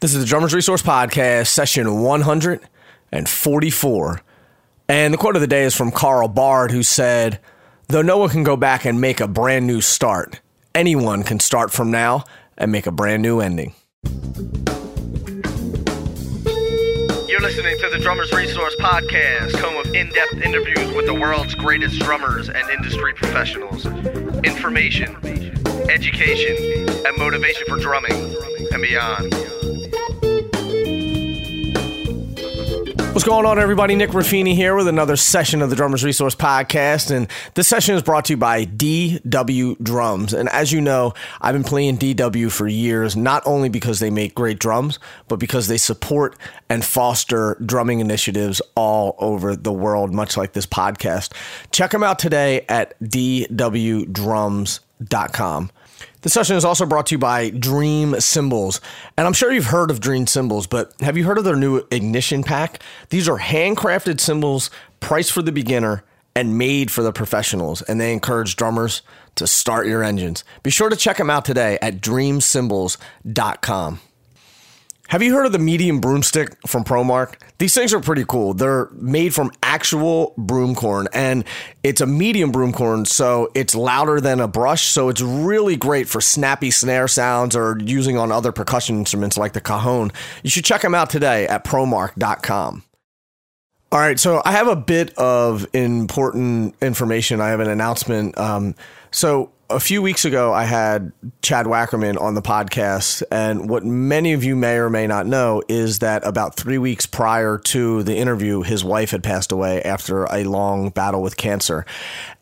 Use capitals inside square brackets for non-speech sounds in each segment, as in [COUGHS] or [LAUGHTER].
This is the Drummers Resource Podcast, session 144. And the quote of the day is from Carl Bard, who said, Though no one can go back and make a brand new start, anyone can start from now and make a brand new ending. You're listening to the Drummers Resource Podcast, home of in depth interviews with the world's greatest drummers and industry professionals. Information, education, and motivation for drumming and beyond. What's going on, everybody? Nick Ruffini here with another session of the Drummers Resource Podcast. And this session is brought to you by DW Drums. And as you know, I've been playing DW for years, not only because they make great drums, but because they support and foster drumming initiatives all over the world, much like this podcast. Check them out today at dwdrums.com. This session is also brought to you by Dream Cymbals. And I'm sure you've heard of Dream Cymbals, but have you heard of their new Ignition Pack? These are handcrafted cymbals priced for the beginner and made for the professionals. And they encourage drummers to start your engines. Be sure to check them out today at dreamcymbals.com. Have you heard of the medium broomstick from ProMark? These things are pretty cool. They're made from actual broom corn and it's a medium broom corn, so it's louder than a brush. So it's really great for snappy snare sounds or using on other percussion instruments like the cajon. You should check them out today at promark.com. All right, so I have a bit of important information. I have an announcement. Um, so a few weeks ago, I had Chad Wackerman on the podcast. And what many of you may or may not know is that about three weeks prior to the interview, his wife had passed away after a long battle with cancer.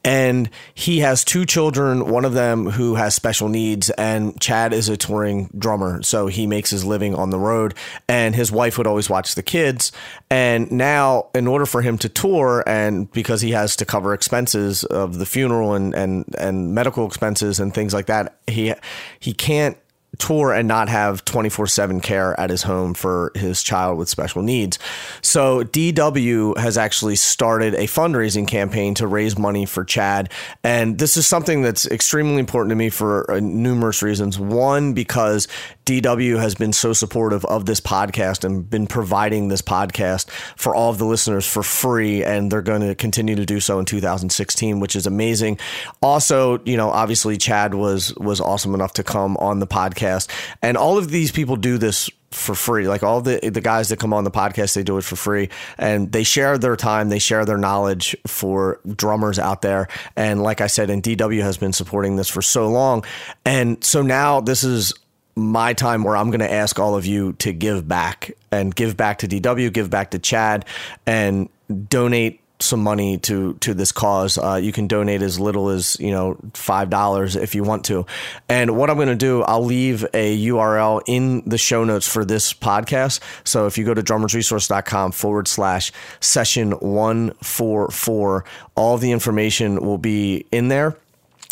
And he has two children, one of them who has special needs, and Chad is a touring drummer. So he makes his living on the road, and his wife would always watch the kids. And now, in order for him to tour, and because he has to cover expenses of the funeral and, and, and medical expenses and things like that, he he can't tour and not have 24/7 care at his home for his child with special needs. So DW has actually started a fundraising campaign to raise money for Chad and this is something that's extremely important to me for uh, numerous reasons. One because DW has been so supportive of this podcast and been providing this podcast for all of the listeners for free and they're going to continue to do so in 2016 which is amazing. Also, you know, obviously Chad was was awesome enough to come on the podcast. And all of these people do this for free. Like all the the guys that come on the podcast, they do it for free, and they share their time, they share their knowledge for drummers out there. And like I said, and DW has been supporting this for so long, and so now this is my time where I'm going to ask all of you to give back and give back to DW, give back to Chad, and donate some money to to this cause. Uh, you can donate as little as you know five dollars if you want to. And what I'm going to do, I'll leave a URL in the show notes for this podcast. So if you go to drummersresource.com forward slash session one four four, all the information will be in there.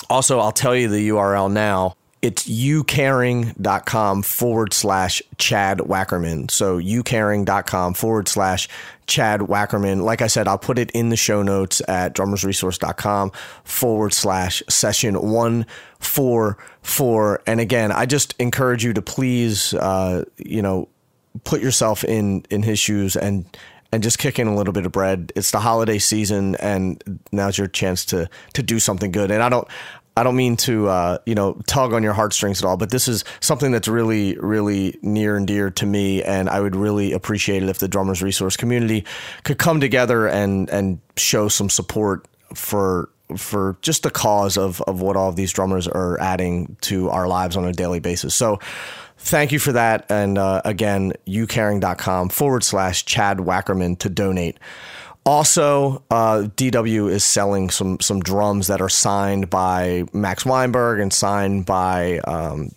Also, I'll tell you the URL now it's youcaring.com forward slash Chad Wackerman. So youcaring.com forward slash Chad Wackerman. Like I said, I'll put it in the show notes at drummersresource.com forward slash session one four four. And again, I just encourage you to please, uh, you know, put yourself in, in his shoes and, and just kick in a little bit of bread. It's the holiday season, and now's your chance to to do something good. And I don't I don't mean to, uh, you know, tug on your heartstrings at all, but this is something that's really, really near and dear to me, and I would really appreciate it if the drummers resource community could come together and and show some support for for just the cause of of what all of these drummers are adding to our lives on a daily basis. So. Thank you for that. And uh, again, youcaring.com forward slash Chad Wackerman to donate. Also, uh, DW is selling some some drums that are signed by Max Weinberg and signed by um,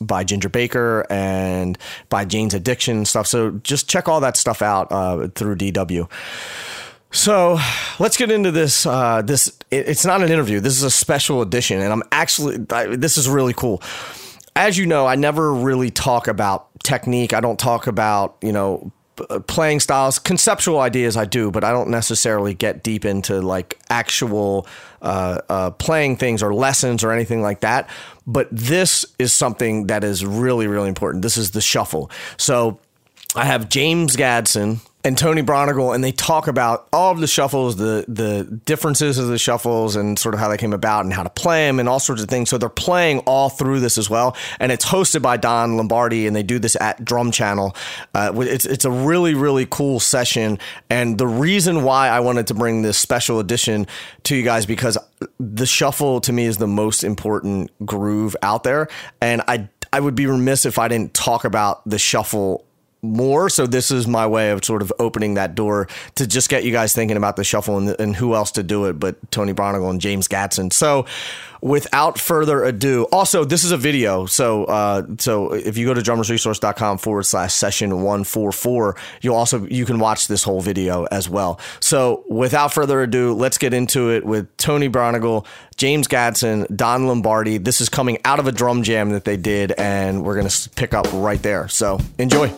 by Ginger Baker and by Jane's Addiction stuff. So just check all that stuff out uh, through DW. So let's get into this. Uh, this it, it's not an interview. This is a special edition, and I'm actually I, this is really cool. As you know, I never really talk about technique. I don't talk about you know playing styles, conceptual ideas I do, but I don't necessarily get deep into like actual uh, uh, playing things or lessons or anything like that. But this is something that is really, really important. This is the shuffle. So I have James Gadson, and Tony Braunagel, and they talk about all of the shuffles, the the differences of the shuffles, and sort of how they came about, and how to play them, and all sorts of things. So they're playing all through this as well, and it's hosted by Don Lombardi, and they do this at Drum Channel. Uh, it's it's a really really cool session, and the reason why I wanted to bring this special edition to you guys because the shuffle to me is the most important groove out there, and I I would be remiss if I didn't talk about the shuffle more. So this is my way of sort of opening that door to just get you guys thinking about the shuffle and, and who else to do it but Tony Braunagel and James Gadson. So without further ado, also this is a video. So uh, so if you go to drummersresource.com forward slash session one four four, you'll also you can watch this whole video as well. So without further ado, let's get into it with Tony Braunagel, James Gadson, Don Lombardi. This is coming out of a drum jam that they did, and we're gonna pick up right there. So enjoy.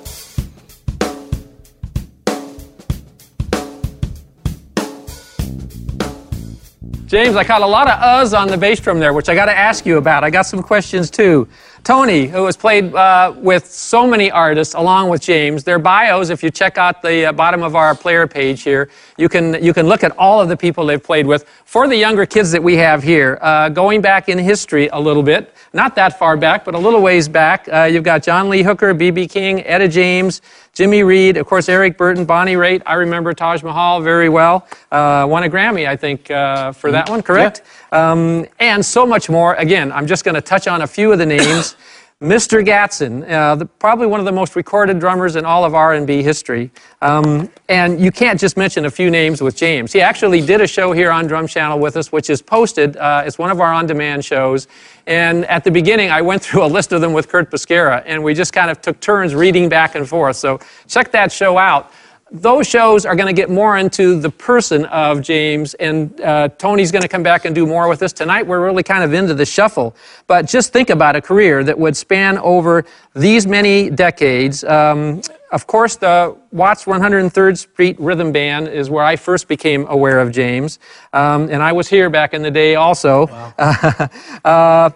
James, I caught a lot of uhs on the bass drum there, which I got to ask you about. I got some questions too. Tony, who has played uh, with so many artists along with James, their bios, if you check out the uh, bottom of our player page here, you can, you can look at all of the people they've played with. For the younger kids that we have here, uh, going back in history a little bit, not that far back, but a little ways back, uh, you've got John Lee Hooker, B.B. King, Etta James, Jimmy Reed, of course, Eric Burdon, Bonnie Raitt. I remember Taj Mahal very well. Uh, won a Grammy, I think, uh, for that one, correct? Yeah. Um, and so much more. Again, I'm just going to touch on a few of the names. [COUGHS] [COUGHS] Mr. Gadson, uh, the, probably one of the most recorded drummers in all of R&B history. Um, and you can't just mention a few names with James. He actually did a show here on Drum Channel with us, which is posted. Uh, it's one of our on-demand shows. And at the beginning, I went [LAUGHS] through a list of them with Curt Bisquera, and we just kind of took turns reading back and forth. So check that show out those shows are going to get more into the person of James, and uh, Tony's going to come back and do more with us. Tonight, we're really kind of into the shuffle. But just think about a career that would span over these many decades. Um, of course, the Watts 103rd Street Rhythm Band is where I first became aware of James. Um, and I was here back in the day also. Wow. [LAUGHS] uh,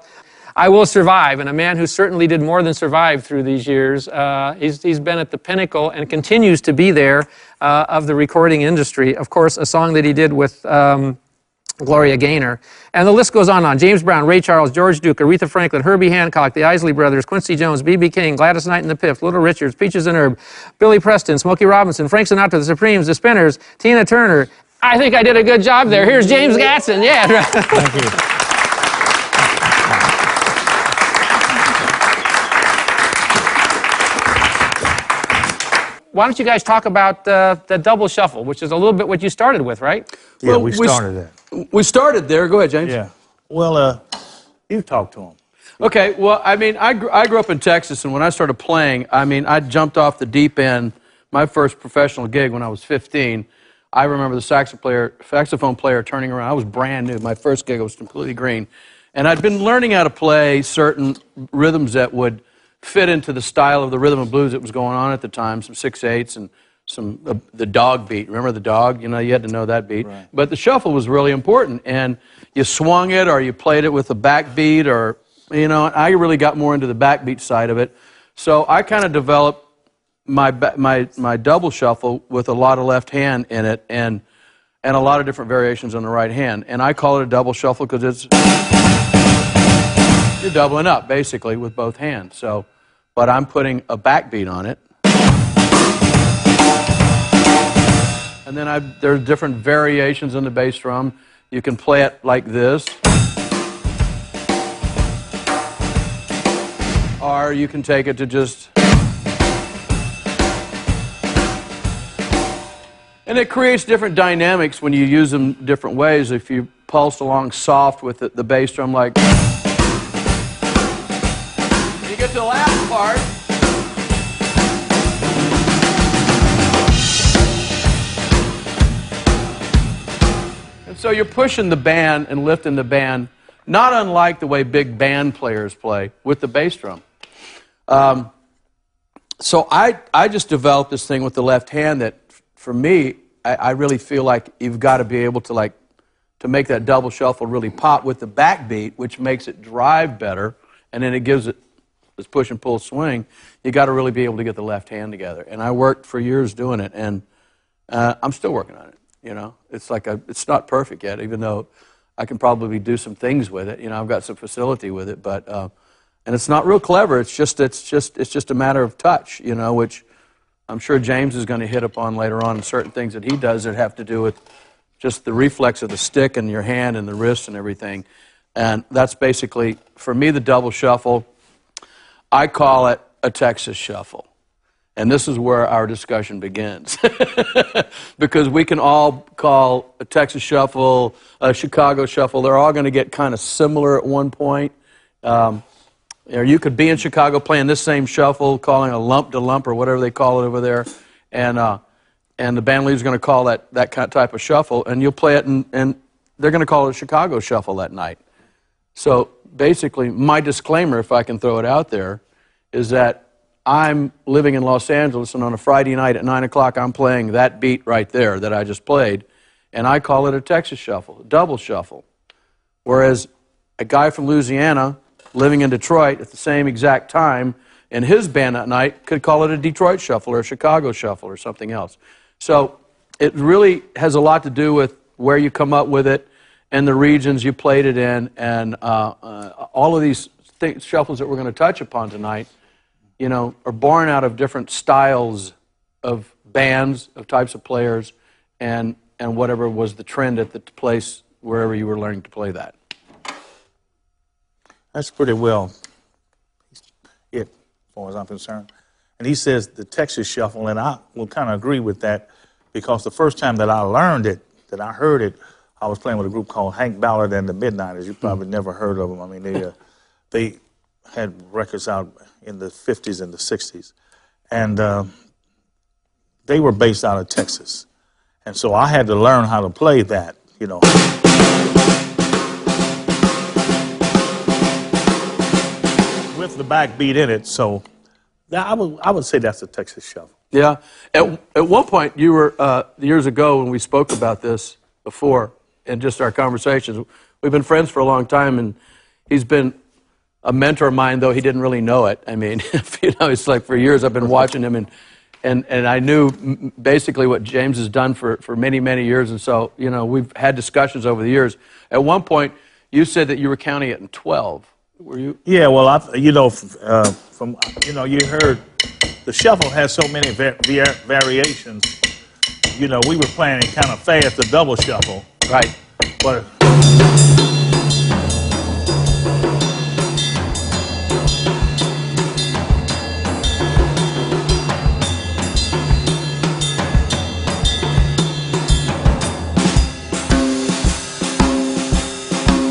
I will survive. And a man who certainly did more than survive through these years. Uh, he's, he's been at the pinnacle and continues to be there uh, of the recording industry. Of course, a song that he did with. Um, Gloria Gaynor. And the list goes on and on. James Brown, Ray Charles, George Duke, Aretha Franklin, Herbie Hancock, the Isley Brothers, Quincy Jones, B.B. King, Gladys Knight and the Pips, Little Richards, Peaches and Herb, Billy Preston, Smokey Robinson, Frank Sinatra, The Supremes, The Spinners, Tina Turner. I think I did a good job there. Here's James Gadson. Yeah. [LAUGHS] Thank you. Why don't you guys talk about uh, the double shuffle, which is a little bit what you started with, right? Yeah, well, we started we, that. We started there. Go ahead, James. Yeah. Well, uh, you talk to him. Okay. Well, I mean, I, gr- I grew up in Texas, and when I started playing, I mean, I jumped off the deep end. My first professional gig when I was 15. I remember the saxophone player, saxophone player turning around. I was brand new. My first gig, I was completely green. And I'd been learning how to play certain rhythms that would fit into the style of the rhythm and blues that was going on at the time, some six eights and some uh, the dog beat. Remember the dog? You know, you had to know that beat. Right. But the shuffle was really important, and you swung it or you played it with a backbeat, or you know, I really got more into the backbeat side of it. So I kind of developed my my my double shuffle with a lot of left hand in it, and and a lot of different variations on the right hand. And I call it a double shuffle because it's you're doubling up basically with both hands. So, but I'm putting a backbeat on it. And then I, there's different variations in the bass drum. You can play it like this. Or you can take it to just. And it creates different dynamics when you use them different ways. If you pulse along soft with the, the bass drum, like get to the last part. And so you're pushing the band and lifting the band, not unlike the way big band players play with the bass drum. Um, so I, I just developed this thing with the left hand that for me I, I really feel like you've got to be able to like to make that double shuffle really pop with the backbeat which makes it drive better and then it gives it this push and pull swing you got to really be able to get the left hand together and i worked for years doing it and uh, i'm still working on it you know it's like a, it's not perfect yet even though i can probably do some things with it you know i've got some facility with it but uh, and it's not real clever. It's just it's just it's just a matter of touch, you know, which I'm sure James is going to hit upon later on. Certain things that he does that have to do with just the reflex of the stick and your hand and the wrist and everything. And that's basically for me the double shuffle. I call it a Texas shuffle. And this is where our discussion begins. [LAUGHS] because we can all call a Texas shuffle, a Chicago shuffle. They're all going to get kind of similar at one point. Um, you could be in Chicago playing this same shuffle, calling a lump to lump or whatever they call it over there, and uh, and the band leader's going to call that that kind of type of shuffle, and you'll play it, and, and they're going to call it a Chicago shuffle that night. So basically, my disclaimer, if I can throw it out there, is that I'm living in Los Angeles, and on a Friday night at nine o'clock, I'm playing that beat right there that I just played, and I call it a Texas shuffle, a double shuffle, whereas a guy from Louisiana living in Detroit at the same exact time, and his band that night could call it a Detroit shuffle or a Chicago shuffle or something else. So it really has a lot to do with where you come up with it and the regions you played it in, and uh, uh, all of these th- shuffles that we're going to touch upon tonight, you know, are born out of different styles of bands, of types of players, and and whatever was the trend at the place wherever you were learning to play that. That's pretty well it, as far as I'm concerned. And he says the Texas Shuffle, and I will kind of agree with that because the first time that I learned it, that I heard it, I was playing with a group called Hank Ballard and the Midnighters. You probably never heard of them. I mean, they, uh, they had records out in the 50s and the 60s. And uh, they were based out of Texas. And so I had to learn how to play that, you know. with the backbeat in it. So that, I, would, I would say that's a Texas shuffle. Yeah. At, at one point, you were, uh, years ago when we spoke about this before in just our conversations, we've been friends for a long time, and he's been a mentor of mine, though he didn't really know it. I mean, [LAUGHS] you know, it's like for years I've been watching him, and, and, and I knew basically what James has done for, for many, many years. And so, you know, we've had discussions over the years. At one point, you said that you were counting it in 12. Were you? Yeah, well, I, you know, uh, from you know, you heard the shuffle has so many va- va- variations. You know, we were playing kind of fast, the double shuffle. Right. But you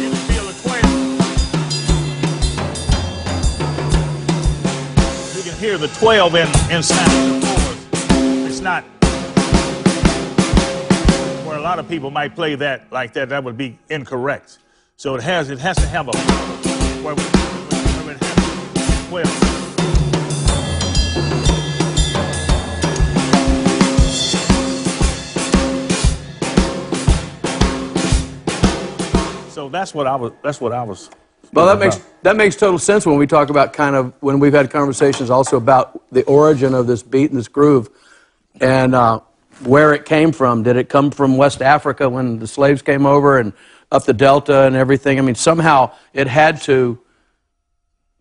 can feel the twang. You can hear the 12 in, inside the chorus. It's not lot of people might play that like that, that would be incorrect. So it has it has to have a where, where it has 12. So that's what I was that's what I was Well, that speaking makes about. that makes total sense when we talk about kind of when we've had conversations also about the origin of this beat and this groove, and uh, where it came from. Did it come from West Africa when the slaves came over and up the Delta and everything? I mean, somehow it had to,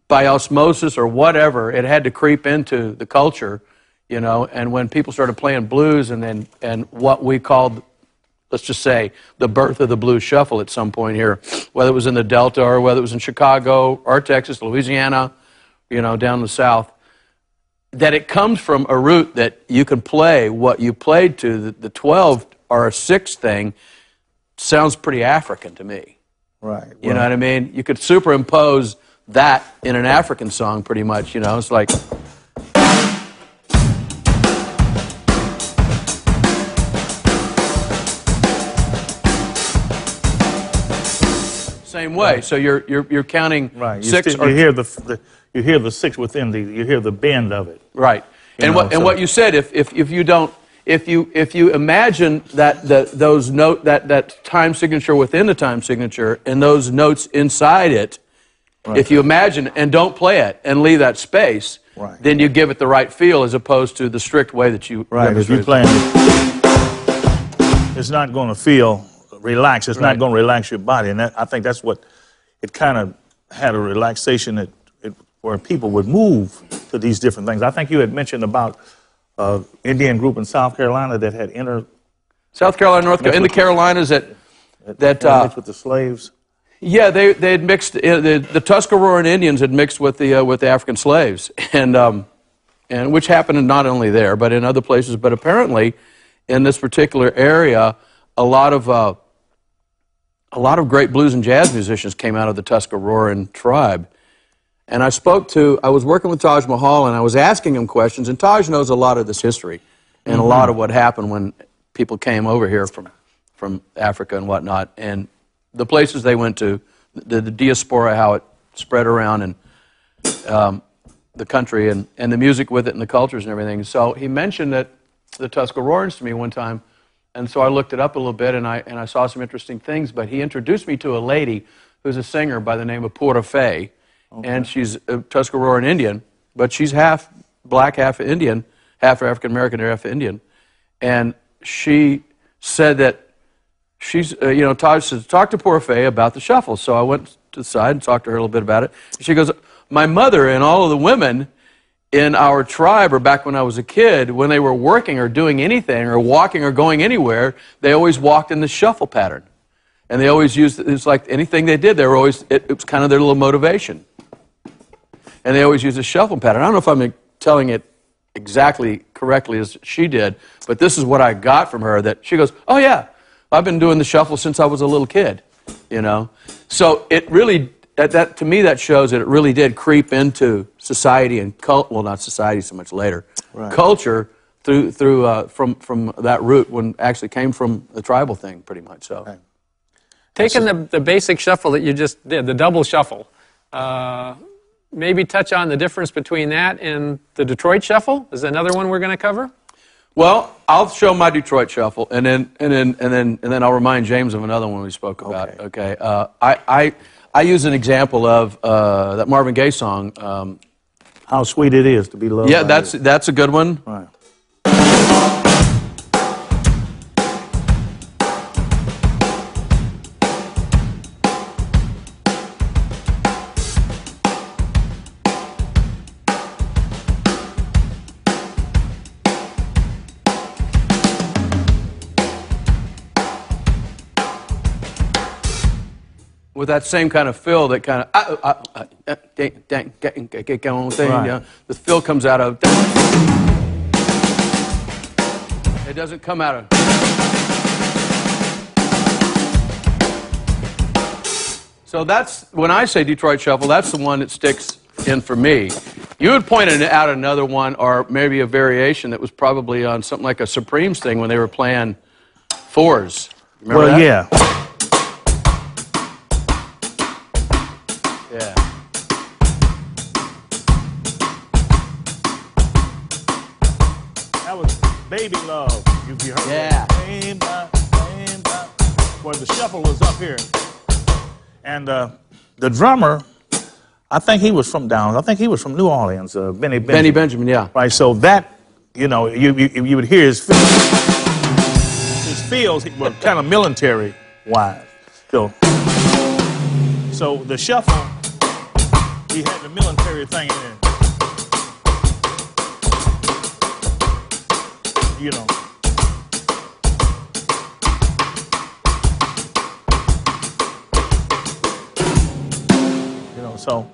by osmosis or whatever, it had to creep into the culture, you know. And when people started playing blues, and then and what we called let's just say, the birth of the blues shuffle at some point here, whether it was in the Delta or whether it was in Chicago or Texas, Louisiana, you know, down the South, that it comes from a root that you can play what you played to, the, the 12 or a 6 thing, sounds pretty African to me. right. You know what I mean? You could superimpose that in an African song pretty much, you know? It's like. Same way. So you're, you're, you're counting Right. You, six still- or you hear the, the you hear the six within the you hear the bend of it. Right. and know, what and so- what you said, if, if, if you don't, if you if you imagine that the, those note that that time signature within the time signature and those notes inside it, if you imagine and don't play it and leave that space, Right. then you give it the right feel as opposed to the strict way that you Right, if you play it, it's not going to feel relaxed. It's Right. not going to relax your body, and that, I think that's what it kind of had a relaxation that where people would move to these different things. I think you had mentioned about uh, Indian group in South Carolina that had entered South Carolina, North Carolina, in the Carolinas that that uh, mixed with the slaves. Yeah, they they had mixed uh, the, the Tuscaroran Indians had mixed with the uh, with the African slaves, [LAUGHS] and um, and which happened not only there but in other places. But apparently, in this particular area, a lot of uh, a lot of great blues and jazz musicians came out of the Tuscaroran tribe. And I spoke to, I was working with Taj Mahal and I was asking him questions, and Taj knows a lot of this history and a lot of what happened when people came over here from, from Africa and whatnot, and the places they went to, the, the diaspora, how it spread around and um, the country and, and the music with it and the cultures and everything. So he mentioned that the Tuscarorans to me one time, and so I looked it up a little bit and I, and I saw some interesting things. But he introduced me to a lady who's a singer by the name of Porta Pura Fé, and she's a Tuscaroran Indian, but she's half black, half Indian, half African American, half Indian. And she said that she's, uh, you know, Taj said, talk to Pura Fé about the shuffle. So I went to the side and talked to her a little bit about it. She goes, my mother and all of the women in our tribe, or back when I was a kid, when they were working or doing anything or walking or going anywhere, they always walked in the shuffle pattern. And they always used, it it's like anything they did, they were always, it, it was kind of their little motivation. And they always use a shuffle pattern. I don't know if I'm telling it exactly correctly as she did, but this is what I got from her that she goes, Oh, yeah, I've been doing the shuffle since I was a little kid, you know? So it really, that, that to me, that shows that it really did creep into society and cult, well, not society so much later, culture through, through uh, from, from that root when actually came from the tribal thing, pretty much. So. Taking the, the basic shuffle that you just did, the double shuffle, uh, maybe touch on the difference between that and the Detroit shuffle. Is another one we're going to cover? Well, I'll show my Detroit shuffle, and then and then and then and then I'll remind James of another one we spoke about. Okay, okay. uh, I, I I use an example of uh, that Marvin Gaye song. Um, How sweet it is to be loved. yeah, by that's you. that's a good one. right. With that same kind of feel, that kind of uh, uh, uh, uh, dang, dang, dang, get get going thing. Right. Yeah, the feel comes out of. It doesn't come out of. So that's when I say Detroit Shuffle, that's the one that sticks in for me. You had pointed out another one, or maybe a variation that was probably on something like a Supremes thing when they were playing fours. Remember Well, that? Yeah. Baby Love. You, you heard Yeah. that? Baby, baby. Where the shuffle was up here. And uh, the drummer, I think he was from down, I think he was from New Orleans, uh, Benny Benjamin. Benny Benjamin, yeah. Right, so that, you know, you, you, you would hear his feels. His feels were kind of military wise. So, so the shuffle, he had the military thing in it. You know. You know, so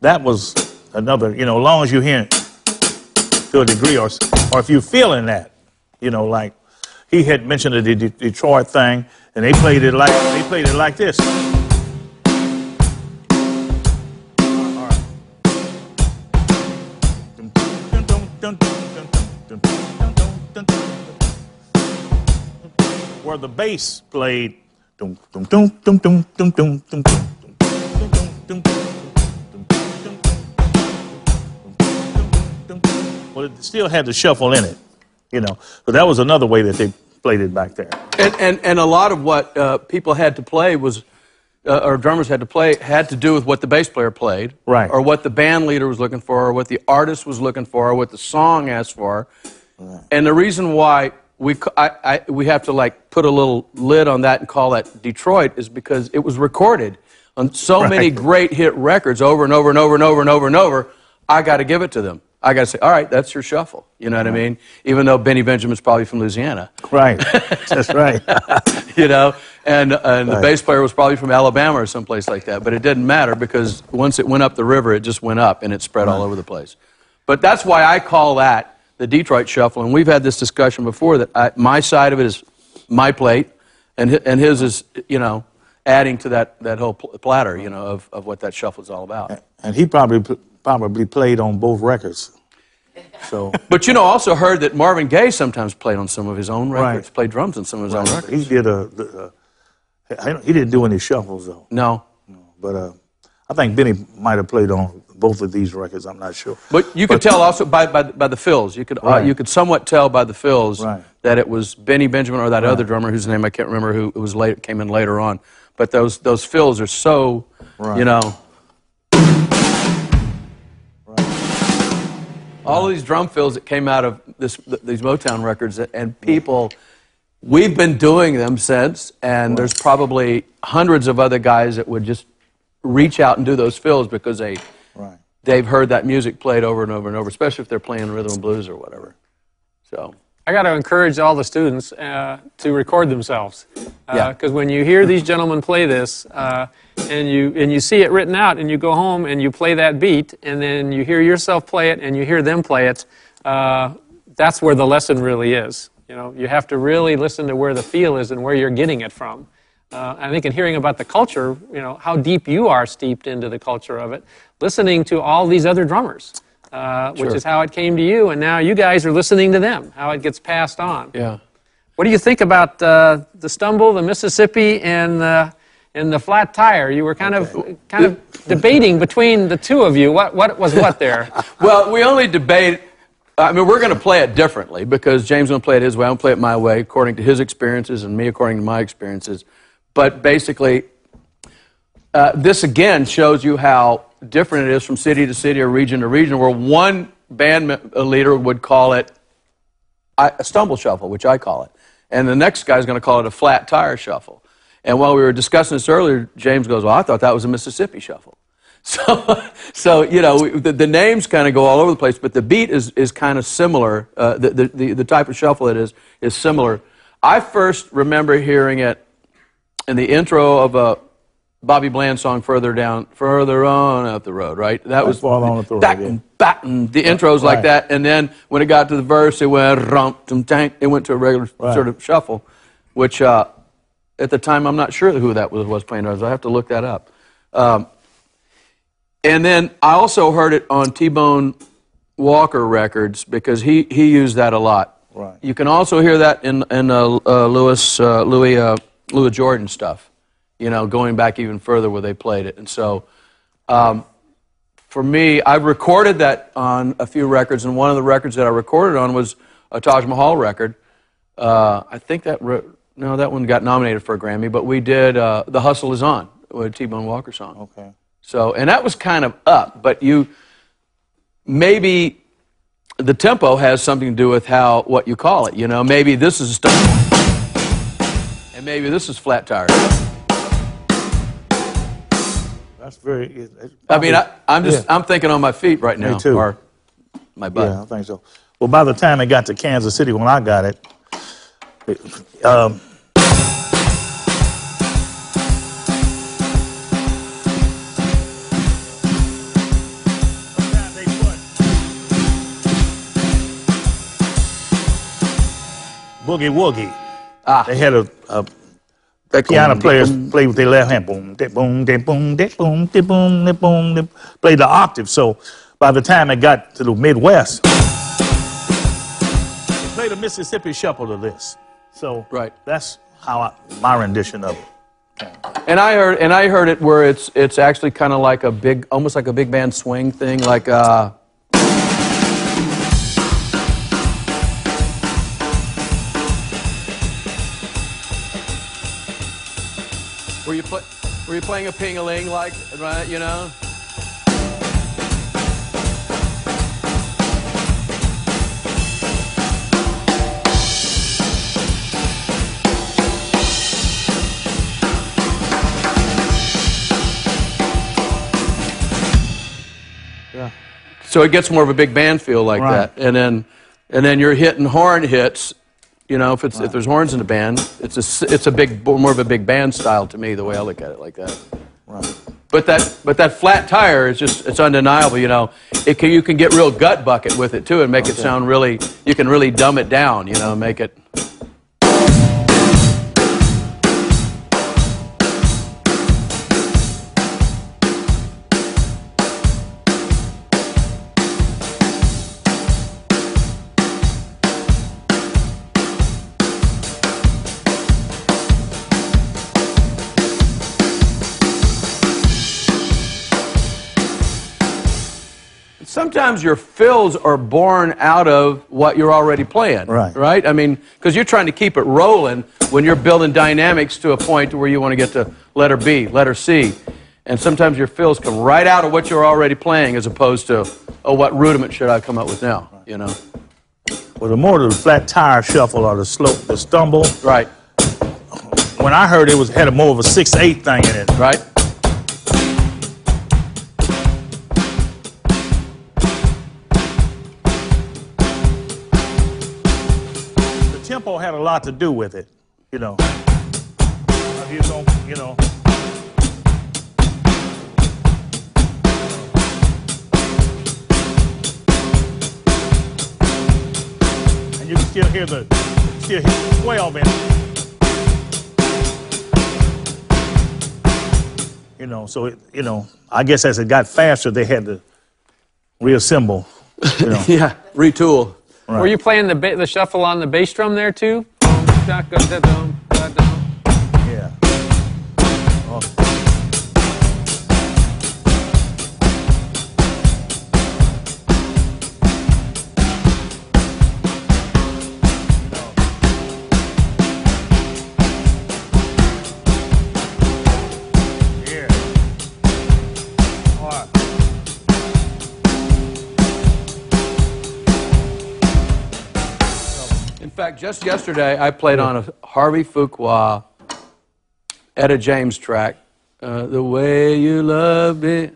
that was another, you know, as long as you're hearing to a degree, or, or if you're feeling that, you know, like he had mentioned the De- Detroit thing, and they played it like they played it like this. Dum, dum, dum, Well, it still had the shuffle in it, you know. But that was another way that they played it back there. And, and, and a lot of what uh, people had to play was, uh, or drummers had to play, had to do with what the bass player played. Right. Or what the band leader was looking for, or what the artist was looking for, or what the song asked for. And the reason why we, I, I- we have to like put a little lid on that and call that Detroit is because it was recorded on so many great hit records over and over and over and over and over and over. I got to give it to them. I got to say, all right, that's your shuffle. You know what I mean? Even though Benny Benjamin's probably from Louisiana Right. That's right. [LAUGHS] you know, and and the bass player was probably from Alabama or someplace like that. But it didn't matter because once it went up the river, it just went up and it spread all over the place. But that's why I call that the Detroit Shuffle. And we've had this discussion before that I, my side of it is my plate, and hi- and his is you know adding to that that whole pl- platter, you know, of, of what that shuffle is all about. and he probably probably played on both records. So [LAUGHS] But you know, also heard that Marvin Gaye sometimes played on some of his own records, Right. played drums on some of his own records. he did a. the, uh, he didn't do any shuffles though. No, But uh, I think Benny might have played on both of these records. I'm not sure. But you could tell also by, by, by the fills. You could uh, you could somewhat tell by the fills Right. that it was Benny Benjamin or that other drummer whose name I can't remember who was late came in later on. But those those fills are so Right. you know. All of these drum fills that came out of this, th- these Motown records, and people, we've been doing them since, and there's probably hundreds of other guys that would just reach out and do those fills because they Right. they've heard that music played over and over and over, especially if they're playing rhythm and blues or whatever. So, I got to encourage all the students uh, to record themselves. Yeah. Because when you hear these gentlemen play this, uh, and you and you see it written out, and you go home and you play that beat, and then you hear yourself play it, and you hear them play it, uh, that's where the lesson really is. You know, you have to really listen to where the feel is and where you're getting it from. Uh, I think in hearing about the culture, you know, how deep you are steeped into the culture of it, listening to all these other drummers, uh, which Sure. is how it came to you, and now you guys are listening to them, how it gets passed on. yeah. What do you think about uh, the stumble, the Mississippi, and the and the flat tire? You were kind of kind of debating between the two of you. What what was what there? [LAUGHS] Well, we only debate. I mean, we're going to play it differently because James going to play it his way. I'm going to play it my way, according to his experiences, and me according to my experiences. But basically, uh, this again shows you how different it is from city to city or region to region, where one band uh, leader would call it a stumble shuffle, which I call it, and the next guy's going to call it a flat tire shuffle. And while we were discussing this earlier, James goes, "Well, I thought that was a Mississippi shuffle." [LAUGHS] So, so you know, the, the names kind of go all over the place, but the beat is, is kind of similar. Uh, the, the, the type of shuffle it is is similar. I first remember hearing it in the intro of a Bobby Bland song, "Further Down, Further On Up the Road." Right? That was Far On Up the Road, batten, yeah. batten. The intros like that, and then when it got to the verse, it went rump, tum, tank. It went to a regular sort of shuffle, which uh, at the time I'm not sure who that was, was playing. I have to look that up. Um, and then I also heard it on T-Bone Walker records because he, he used that a lot. Right. You can also hear that in in uh, uh, Louis uh, Louis Louis Jordan stuff. You know, going back even further where they played it, and so um, for me, I recorded that on a few records, and one of the records that I recorded on was a Taj Mahal record. Uh, I think that re- no, that one got nominated for a Grammy, but we did uh, "The Hustle Is On" with a T-Bone Walker song. Okay. So, and that was kind of up, but you maybe the tempo has something to do with how what you call it. You know, maybe this is stuff, and maybe this is flat tire. That's very. it- it I mean, I, I'm just Yeah. I'm thinking on my feet right now, Me too. or my butt. Yeah, I think so. Well, by the time it got to Kansas City, when I got it, it um, Boogie Woogie. Ah. They had a, a piano players play with their left hand. Boom, de, boom, de, boom, de, boom, de, boom, de, boom, de, play the octave. So by the time it got to the Midwest, they played a Mississippi shuffle to this. So Right. that's how I, my rendition of it. And I heard, and I heard it where it's it's actually kind of like a big, almost like a big band swing thing, like uh, Were you play, Were you playing a ping-a-ling like right? You know. Yeah. So it gets more of a big band feel like Right. that, and then and then you're hitting horn hits. You know, if it's if there's horns in the band, it's a it's a big more of a big band style to me. The way I look at it, like that. Right. But that but that flat tire is just it's undeniable. You know, it can, you can get real gut bucket with it too, and make it sound really. You can really dumb it down. You know, make it. Sometimes your fills are born out of what you're already playing. Right. Right? I mean, because you're trying to keep it rolling when you're building dynamics to a point where you want to get to letter B, letter C. And sometimes your fills come right out of what you're already playing as opposed to, oh, what rudiment should I come up with now? You know? Well, the more the flat tire shuffle or the slope, the stumble. Right. When I heard it was had a more of a six eight thing in it. Right? Lot to do with it. You know. You don't, you know. And you can still hear the still hear the 12 in it. You know, so it, you know, I guess as it got faster, they had to reassemble. You know. [LAUGHS] Yeah. Retool. Were you playing the ba- the shuffle on the bass drum there too? Da-dum, da-dum. Fact, just yesterday, I played on a Harvey Fuqua Etta James track. Uh, the way you love me.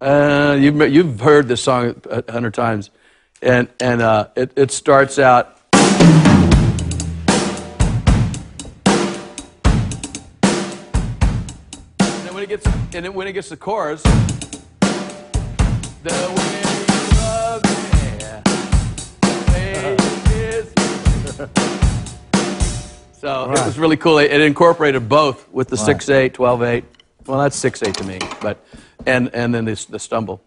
Uh, you've, you've heard this song a hundred times. And, and uh, it, it starts out. And then when it gets, and then when it gets the chorus, the way kiss [LAUGHS] me. So it was really cool. It, it incorporated both with the 6-8, 12-8. Well, that's 6-8 to me, but and and then this, the stumble.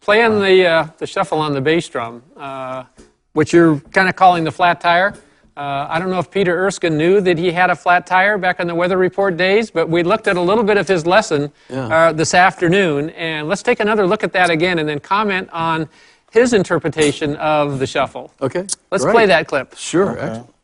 Playing the uh, the shuffle on the bass drum, uh, which you're kind of calling the flat tire. Uh, I don't know if Peter Erskine knew that he had a flat tire back in the weather report days, but we looked at a little bit of his lesson uh, this afternoon, and let's take another look at that again, and then comment on his interpretation of the shuffle. Okay. Let's great. play that clip. Sure. excellent.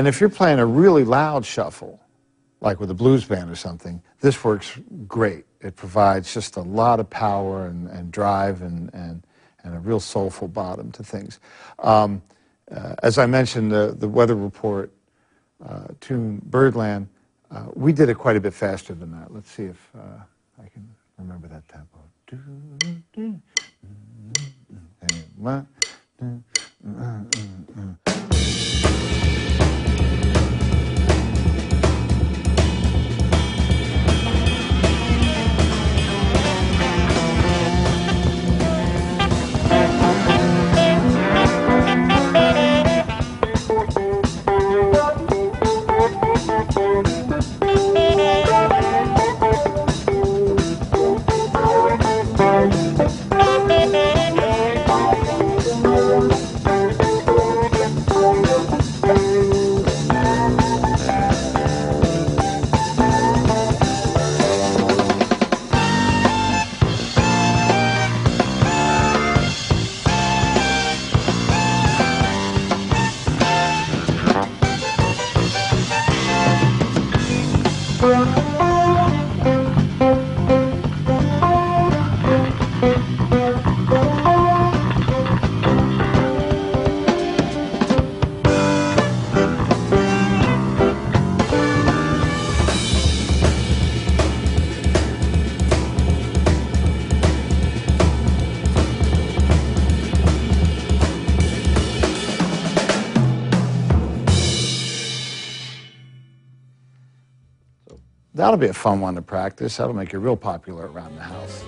And if you're playing a really loud shuffle, like with a blues band or something, this works great. It provides just a lot of power and, and drive and, and, and a real soulful bottom to things. Um, uh, as I mentioned, the, the weather report uh, tune Birdland, uh, we did it quite a bit faster than that. Let's see if uh, I can remember that tempo. That'll be a fun one to practice. That'll make you real popular around the house.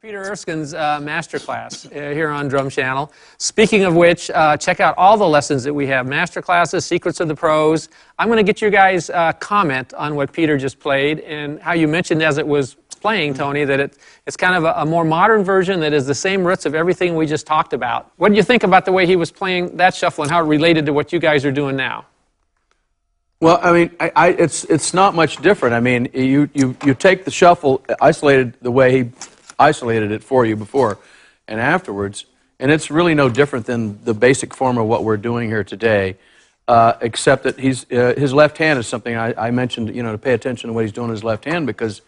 Peter Erskine's uh, masterclass uh, here on Drum Channel. Speaking of which, uh, check out all the lessons that we have masterclasses, Secrets of the Pros. I'm going to get your guys' uh, comment on what Peter just played and how you mentioned as it was playing, Tony, that it, it's kind of a, a more modern version that is the same roots of everything we just talked about. What do you think about the way he was playing that shuffle and how it related to what you guys are doing now? Well, I mean, I, I, it's it's not much different. I mean, you, you you take the shuffle isolated the way he isolated it for you before and afterwards, and it's really no different than the basic form of what we're doing here today, uh, except that he's uh, his left hand is something I, I mentioned. You know, to pay attention to what he's doing his left hand because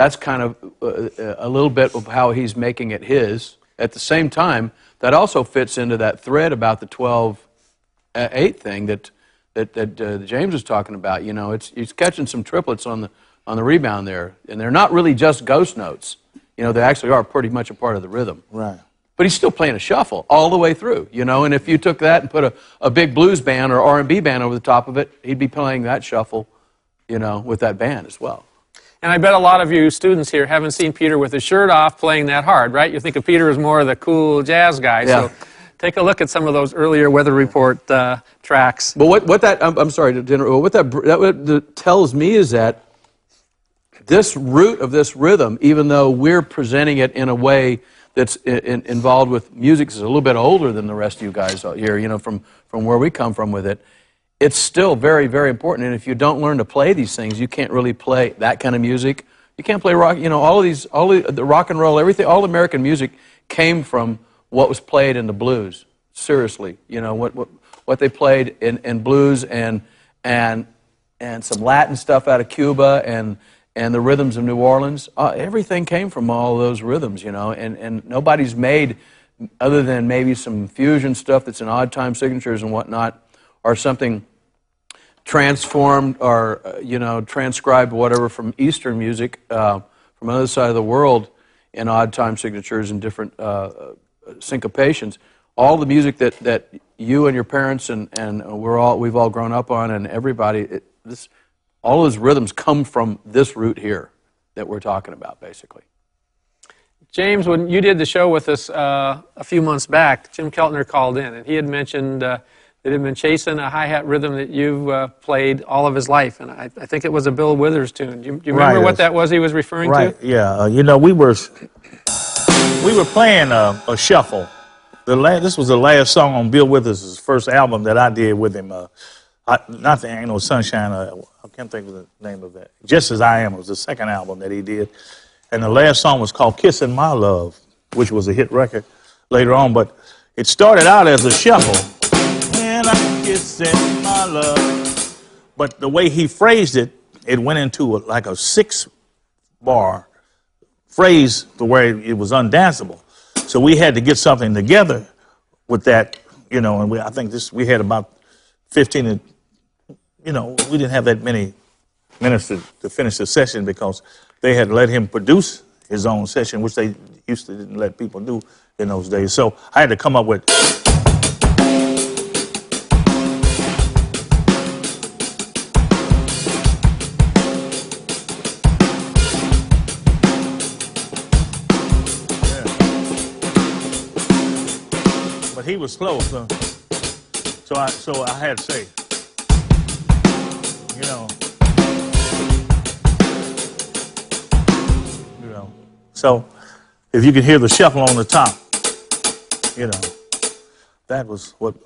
that's kind of uh, a little bit of how he's making it his. At the same time, that also fits into that thread about the 12 uh, 8 thing that that, that uh, James was talking about. You know, it's he's catching some triplets on the on the rebound there, and they're not really just ghost notes. You know, they actually are pretty much a part of the rhythm. Right. But he's still playing a shuffle all the way through. You know, and if you took that and put a, a big blues band or R&B band over the top of it, he'd be playing that shuffle. You know, with that band as well. And I bet a lot of you students here haven't seen Peter with his shirt off playing that hard, right? You think of Peter as more of the cool jazz guy. Yeah. So take a look at some of those earlier Weather Report uh, tracks. But what, what that, I'm, I'm sorry, to interrupt, what that, that what tells me is that this root of this rhythm, even though we're presenting it in a way that's in, involved with music is a little bit older than the rest of you guys out here, you know, from, from where we come from with it, it's still very, very important. And if you don't learn to play these things, you can't really play that kind of music. You can't play rock, you know, all of these, all the, rock and roll, everything, all American music came from what was played in the blues. Seriously, you know, what, what, what they played in, in blues and, and, and some Latin stuff out of Cuba and, and the rhythms of New Orleans. Uh, everything came from all those rhythms, you know, and, and nobody's made, other than maybe some fusion stuff that's in odd time signatures and whatnot, or something transformed or, uh, you know, transcribed whatever from Eastern music uh, from another side of the world in odd time signatures and different uh, uh, syncopations. All the music that, that you and your parents and, and we're all, we've all grown up on and everybody, it, this, all those rhythms come from this root here that we're talking about, basically. James, when you did the show with us uh, a few months back, Jim Keltner called in and he had mentioned uh, that he'd been chasing a hi hat rhythm that you've uh, played all of his life. And I, I think it was a Bill Withers tune. Do you, do you remember Right, what that was he was referring Right. to? Yeah. Uh, you know, we were we were playing a, a shuffle. The la- this was the last song on Bill Withers' first album that I did with him. Uh, I, not the Ain't No Sunshine. Uh, I can't think of the name of that. Just as I Am was the second album that he did, and the last song was called "Kissing My Love," which was a hit record later on. But it started out as a shuffle. My love. But the way he phrased it, it went into a, like a six bar phrase to where it was undanceable. So we had to get something together with that, you know, and we, I think this we had about 15 and you know, we didn't have that many minutes to, to finish the session because they had let him produce his own session, which they used to didn't let people do in those days. So I had to come up with he was slow, so so I so I had to say, you know, you know. So if you can hear the shuffle on the top, you know, that was what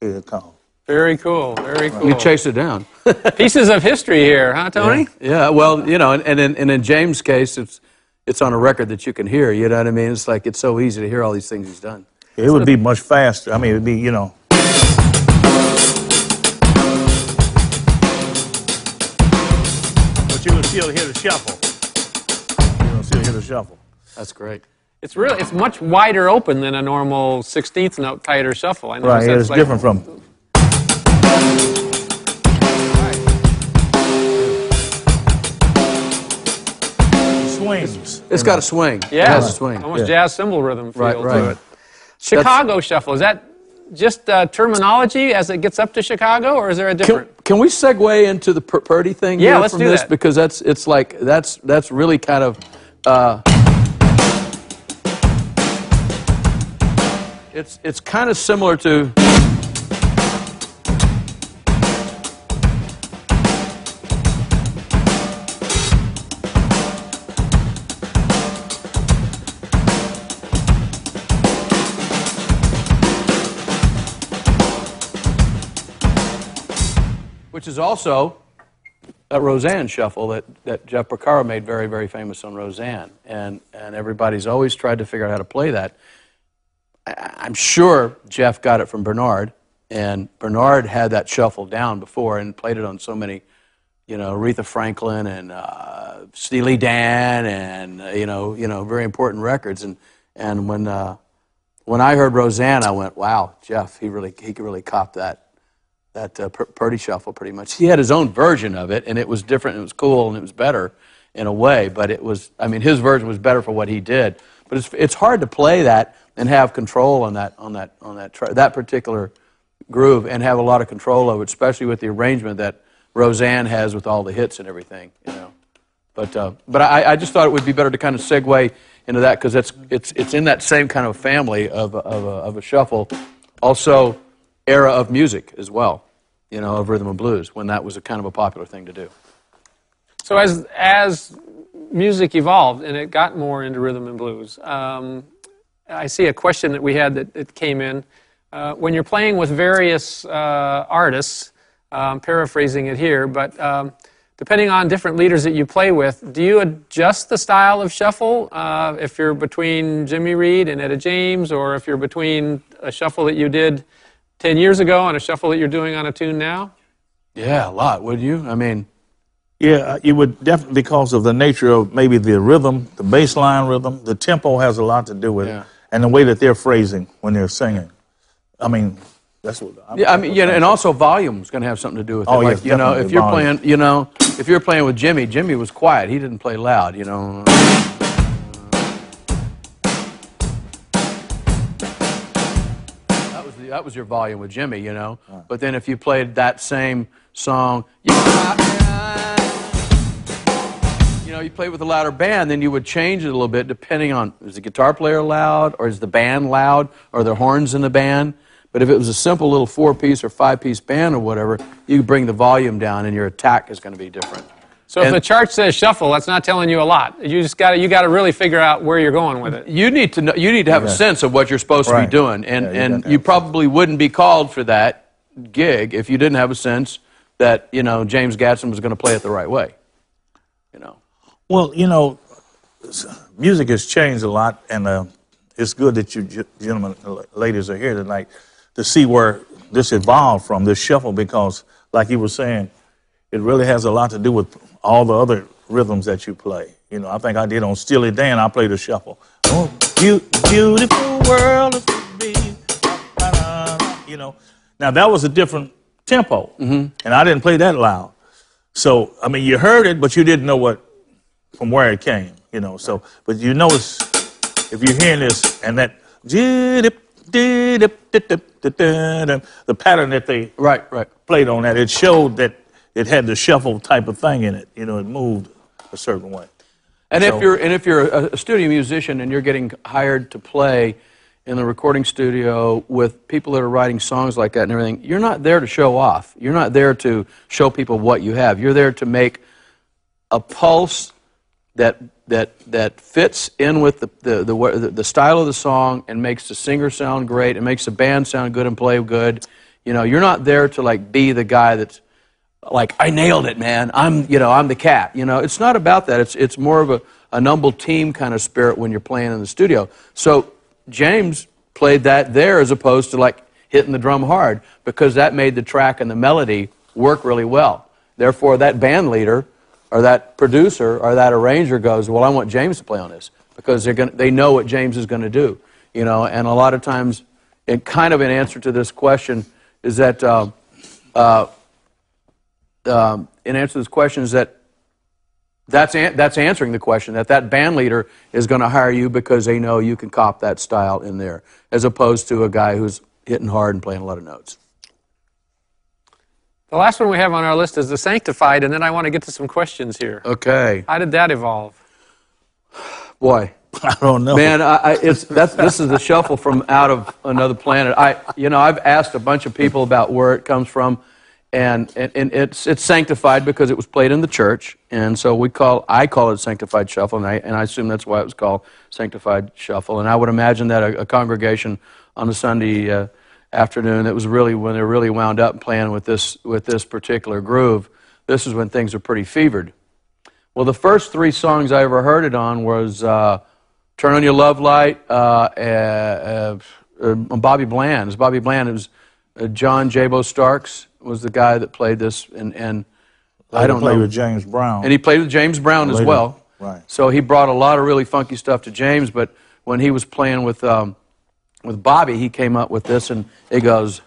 he had called. Very cool. Very cool. You chase it down. [LAUGHS] Pieces of history here, huh, Tony? Yeah, well, you know, and, and, in, and in James' case, it's, it's on a record that you can hear. You know what I mean? It's like it's so easy to hear all these things he's done. It would be much faster. I mean, it'd be, you know. But you would still hear the shuffle. You would still hear the shuffle. That's great. It's really it's much wider open than a normal 16th note tighter shuffle. I Right, noticed yeah, it's like- different from. Swings. It's got a swing. Yeah, It has a swing. almost Yeah. jazz cymbal rhythm feel Right, to right. it. Chicago shuffle is that just uh, terminology as it gets up to Chicago, or is there a Can, different? can we segue into the Pur- Purdie thing? Yeah, let's from do this that. because that's it's like that's that's really kind of. Uh, it's it's kind of similar to. Is also that Rosanna shuffle that, that Jeff Porcaro made very, very famous on Rosanna. And, and everybody's always tried to figure out how to play that. I, I'm sure Jeff got it from Bernard, and Bernard had that shuffle down before and played it on so many, you know, Aretha Franklin and uh, Steely Dan and, uh, you know, you know, very important records. And, and when, uh, when I heard Rosanna, I went, wow, Jeff, he really, he really cop that that uh, Pur- Purdie shuffle pretty much. He had his own version of it, and it was different, and it was cool, and it was better in a way. But it was, I mean, his version was better for what he did. But it's, it's hard to play that and have control on that on that on that that particular groove and have a lot of control over it, especially with the arrangement that Rosanna has with all the hits and everything. You know. But, uh, but I, I just thought it would be better to kind of segue into that because it's, it's, it's in that same kind of family of, of, a, of a shuffle. Also, era of music as well, you know, of rhythm and blues when that was a kind of a popular thing to do. So as as music evolved and it got more into rhythm and blues, um, I see a question that we had that, that came in. Uh, when you're playing with various uh, artists, um, paraphrasing it here, but um, depending on different leaders that you play with, do you adjust the style of shuffle uh, if you're between Jimmy Reed and Etta James, or if you're between a shuffle that you did 10 years ago on a shuffle that you're doing on a tune now? Yeah, a lot, would you? I mean, Yeah, uh, it would definitely because of the nature of maybe the rhythm, the bass line rhythm, the tempo has a lot to do with Yeah. it, and the way that they're phrasing when they're singing. I mean, that's what. I'm, yeah, I mean, yeah, and also volume is going to have something to do with it. Oh, like, yes, you know, if you're volume. playing, you know, if you're playing with Jimmy, Jimmy was quiet. He didn't play loud, you know. That was, the, your volume with Jimmy, you know. But then if you played that same song, you know, you played with a louder band, then you would change it a little bit depending on is the guitar player loud or is the band loud or there horns in the band. But if it was a simple little four piece or five piece band or whatever, you could bring the volume down and your attack is going to be different. So if the chart says shuffle, that's not telling you a lot. You just got to you got to really figure out where you're going with it. You need to know, you need to have a sense of what you're supposed to be doing, and Yeah, you and you have probably wouldn't be called for that gig if you didn't have a sense that you know James Gadson was going to play it the right way. You know. Well, you know, music has changed a lot, and uh, it's good that you gentlemen, uh, ladies, are here tonight to see where this evolved from this shuffle. Because, like you were saying, it really has a lot to do with all the other rhythms that you play. You know, I think I did on Steely Dan. I played a shuffle. Oh, beau- beautiful world of me. You know, now that was a different tempo, mm-hmm. and I didn't play that loud. So, I mean, you heard it, but you didn't know what from where it came, you know. So, but you notice if you're hearing this and that the pattern that they Right, right. played on that, it showed that it had the shuffle type of thing in it. You know, it moved a certain way. And So- if you're and if you're a, studio musician and you're getting hired to play in the recording studio with people that are writing songs like that and everything, you're not there to show off. You're not there to show people what you have. You're there to make a pulse that that that fits in with the the, the the the style of the song and makes the singer sound great. It makes the band sound good and play good. You know, you're not there to like be the guy that's like I nailed it, man. I'm you know I'm the cat. You know, it's not about that. It's it's more of a a numble team kind of spirit when you're playing in the studio. So James played that there as opposed to like hitting the drum hard because that made the track and the melody work really well. Therefore, that band leader or that producer or that arranger goes, "Well, I want James to play on this because they're gonna, they know what James is going to do." You know, and a lot of times, it kind of an answer to this question is that. Uh, uh, um, in answer to this question is that that's, an, that's answering the question that that band leader is going to hire you because they know you can cop that style in there, as opposed to a guy who's hitting hard and playing a lot of notes. The last one we have on our list is the Sanctified, and then I want to get to some questions here. Okay. How did that evolve? Boy, [LAUGHS] I don't know. man, I, I, it's that's this is the shuffle from out of another planet. I, you know, I've asked a bunch of people about where it comes from, and and, it's it's sanctified because it was played in the church, and so we call I call it sanctified shuffle, and I and I assume that's why it was called sanctified shuffle. And I would imagine that a, a congregation on a Sunday uh, afternoon that was really when they're really wound up playing with this with this particular groove. This is when things are pretty fevered. Well, the first three songs I ever heard it on was uh, "Turn on Your Love Light," uh, uh, Bobby Bland. It was Bobby Bland. It was uh, John Jabo Starks was the guy that played this, and and I don't play know. with James Brown. And he played with James Brown as well. Right. So he brought a lot of really funky stuff to James. But when he was playing with um, with Bobby, he came up with this, and it goes.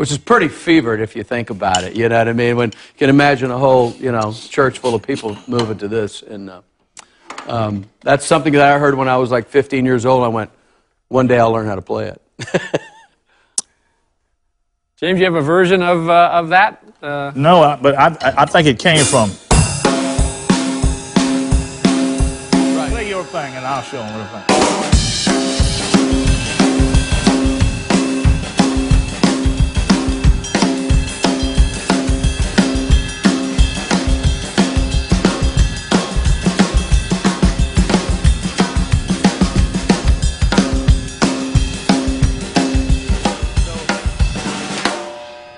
Which is pretty fevered if you think about it. You know what I mean? When you can imagine a whole, you know, church full of people moving to this, and uh, um, that's something that I heard when I was like 15 years old. I went, one day I'll learn how to play it. [LAUGHS] James, you have a version of, uh, of that? Uh, No, I, but I, I- I think it came from. Play your thing, and I'll show them what I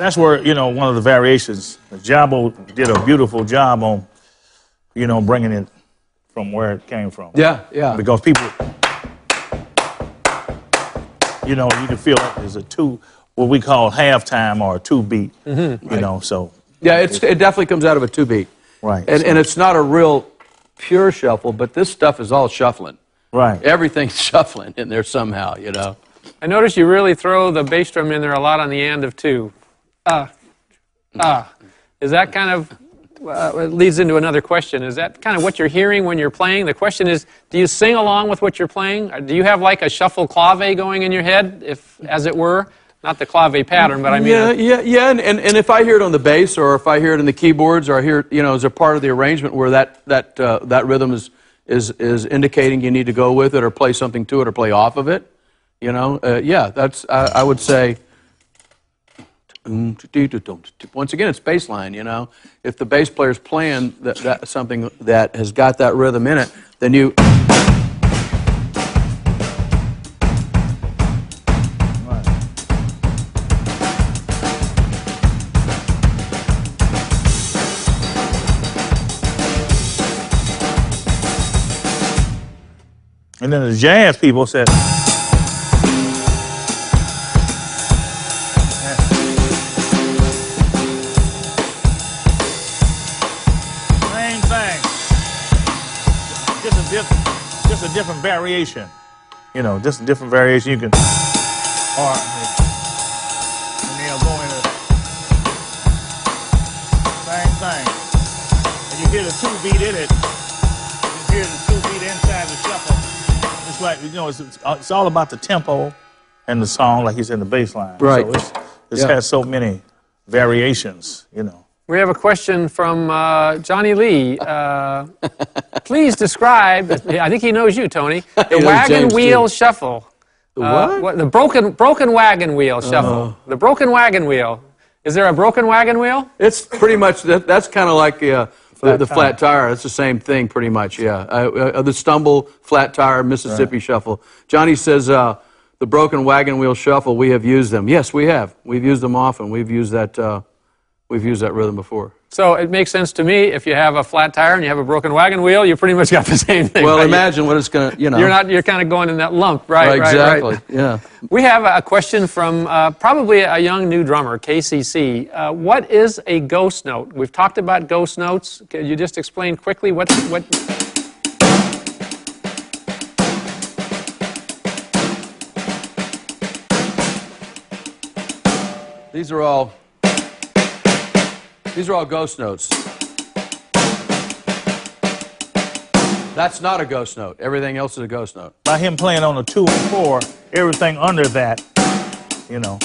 That's where you know one of the variations. Jabo did a beautiful job on, you know, bringing it from where it came from. yeah, yeah. because people, you know, you can feel like there's a two, what we call halftime or a two beat, mm-hmm. you know. So Yeah, it's, it definitely comes out of a two beat. Right, And, so- and it's not a real pure shuffle, but this stuff is all shuffling. right, Everything's [LAUGHS] shuffling in there somehow, you know. I notice you really throw the bass drum in there a lot on the end of two. Uh, uh. Is that kind of, uh, it leads into another question. Is that kind of what you're hearing when you're playing? The question is, do you sing along with what you're playing? Or do you have like a shuffle clave going in your head, if, as it were? Not the clave pattern, but I mean, yeah, yeah, yeah. And, and, and if I hear it on the bass, or if I hear it in the keyboards, or I hear, it, you know, as a part of the arrangement where that that uh, that rhythm is is is indicating you need to go with it, or play something to it, or play off of it, you know, uh, yeah, that's I, I would say. Once again, it's bass line. You know, if the bass player's playing that, that something that has got that rhythm in it, then you. and then the jazz people said. Different, just a different variation. You know, just a different variation. You can, or and they'll go into same thing. And you hear the two beat in it. You hear the two beat inside the shuffle. It's like you know, it's, it's, it's all about the tempo and the song, like you said, the bass line. Right. So it's, it's Yeah. has so many variations. You know. we have a question from uh, Johnny Lee. Uh, [LAUGHS] please describe, I think he knows you, Tony, [LAUGHS] the wagon James, wheel too. shuffle. The Uh, what? the broken broken wagon wheel shuffle. The broken wagon wheel. Is there a broken wagon wheel? It's pretty much that, that's kind of like uh, the, the flat tire. It's the same thing, pretty much. Yeah, uh, uh, the stumble, flat tire, Mississippi shuffle. Johnny says uh, the broken wagon wheel shuffle. We have used them. Yes, we have. We've used them often. We've used that. Uh, we've used that rhythm before. So it makes sense to me if you have a flat tire and you have a broken wagon wheel, you pretty much got the [LAUGHS] same thing. Well, right? imagine what it's going to, you know. You're not. You're kind of going in that lump, right? Right, exactly. right. Yeah. We have a question from uh, probably a young new drummer, KCC. Uh, what is a ghost note? We've talked about ghost notes. Can you just explain quickly what what? These are all these are all ghost notes. That's not a ghost note. Everything else is a ghost note. By him playing on a two and four, everything under that, you know.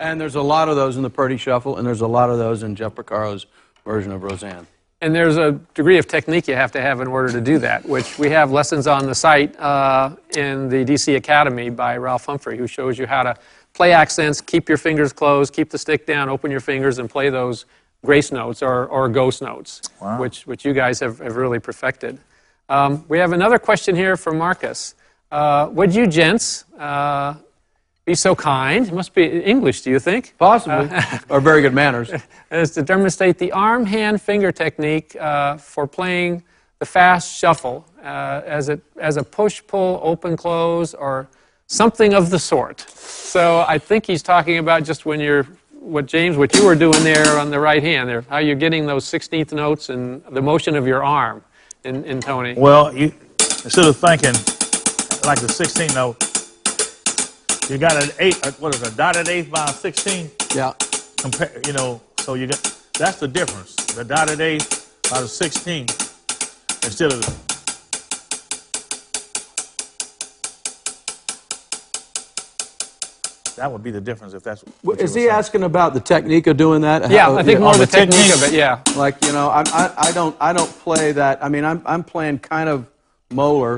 And there's a lot of those in the Purdie Shuffle, and there's a lot of those in Jeff Porcaro's version of Rosanna. And there's a degree of technique you have to have in order to do that, which we have lessons on the site uh, in the DC Academy by Ralph Humphrey, who shows you how to play accents, keep your fingers closed, keep the stick down, open your fingers, and play those grace notes or, or ghost notes, which, which you guys have, have really perfected. Um, we have another question here from Marcus. Uh, would you gents uh, be so kind? It must be English, do you think? Possibly. [LAUGHS] or very good manners. [LAUGHS] Is to demonstrate the arm, hand, finger technique uh, for playing the fast shuffle uh, as, a, as a push, pull, open, close, or something of the sort. So I think he's talking about just when you're, what James, what you were doing there on the right hand there, how you're getting those 16th notes and the motion of your arm in, in Tony. Well, you instead of thinking like the 16th note, you got an eight. uh, What is it, a dotted eighth by a 16? Yeah. Compare, you know. So you got that's the difference. The dotted eighth by the 16 instead of. That would be the difference if that's. what you Is he saying. asking about the technique of doing that? Yeah, How- I think more on the the technique technique. of it, yeah. Like you know, I, I, I don't I don't play that. I mean, I'm I'm playing kind of Moeller,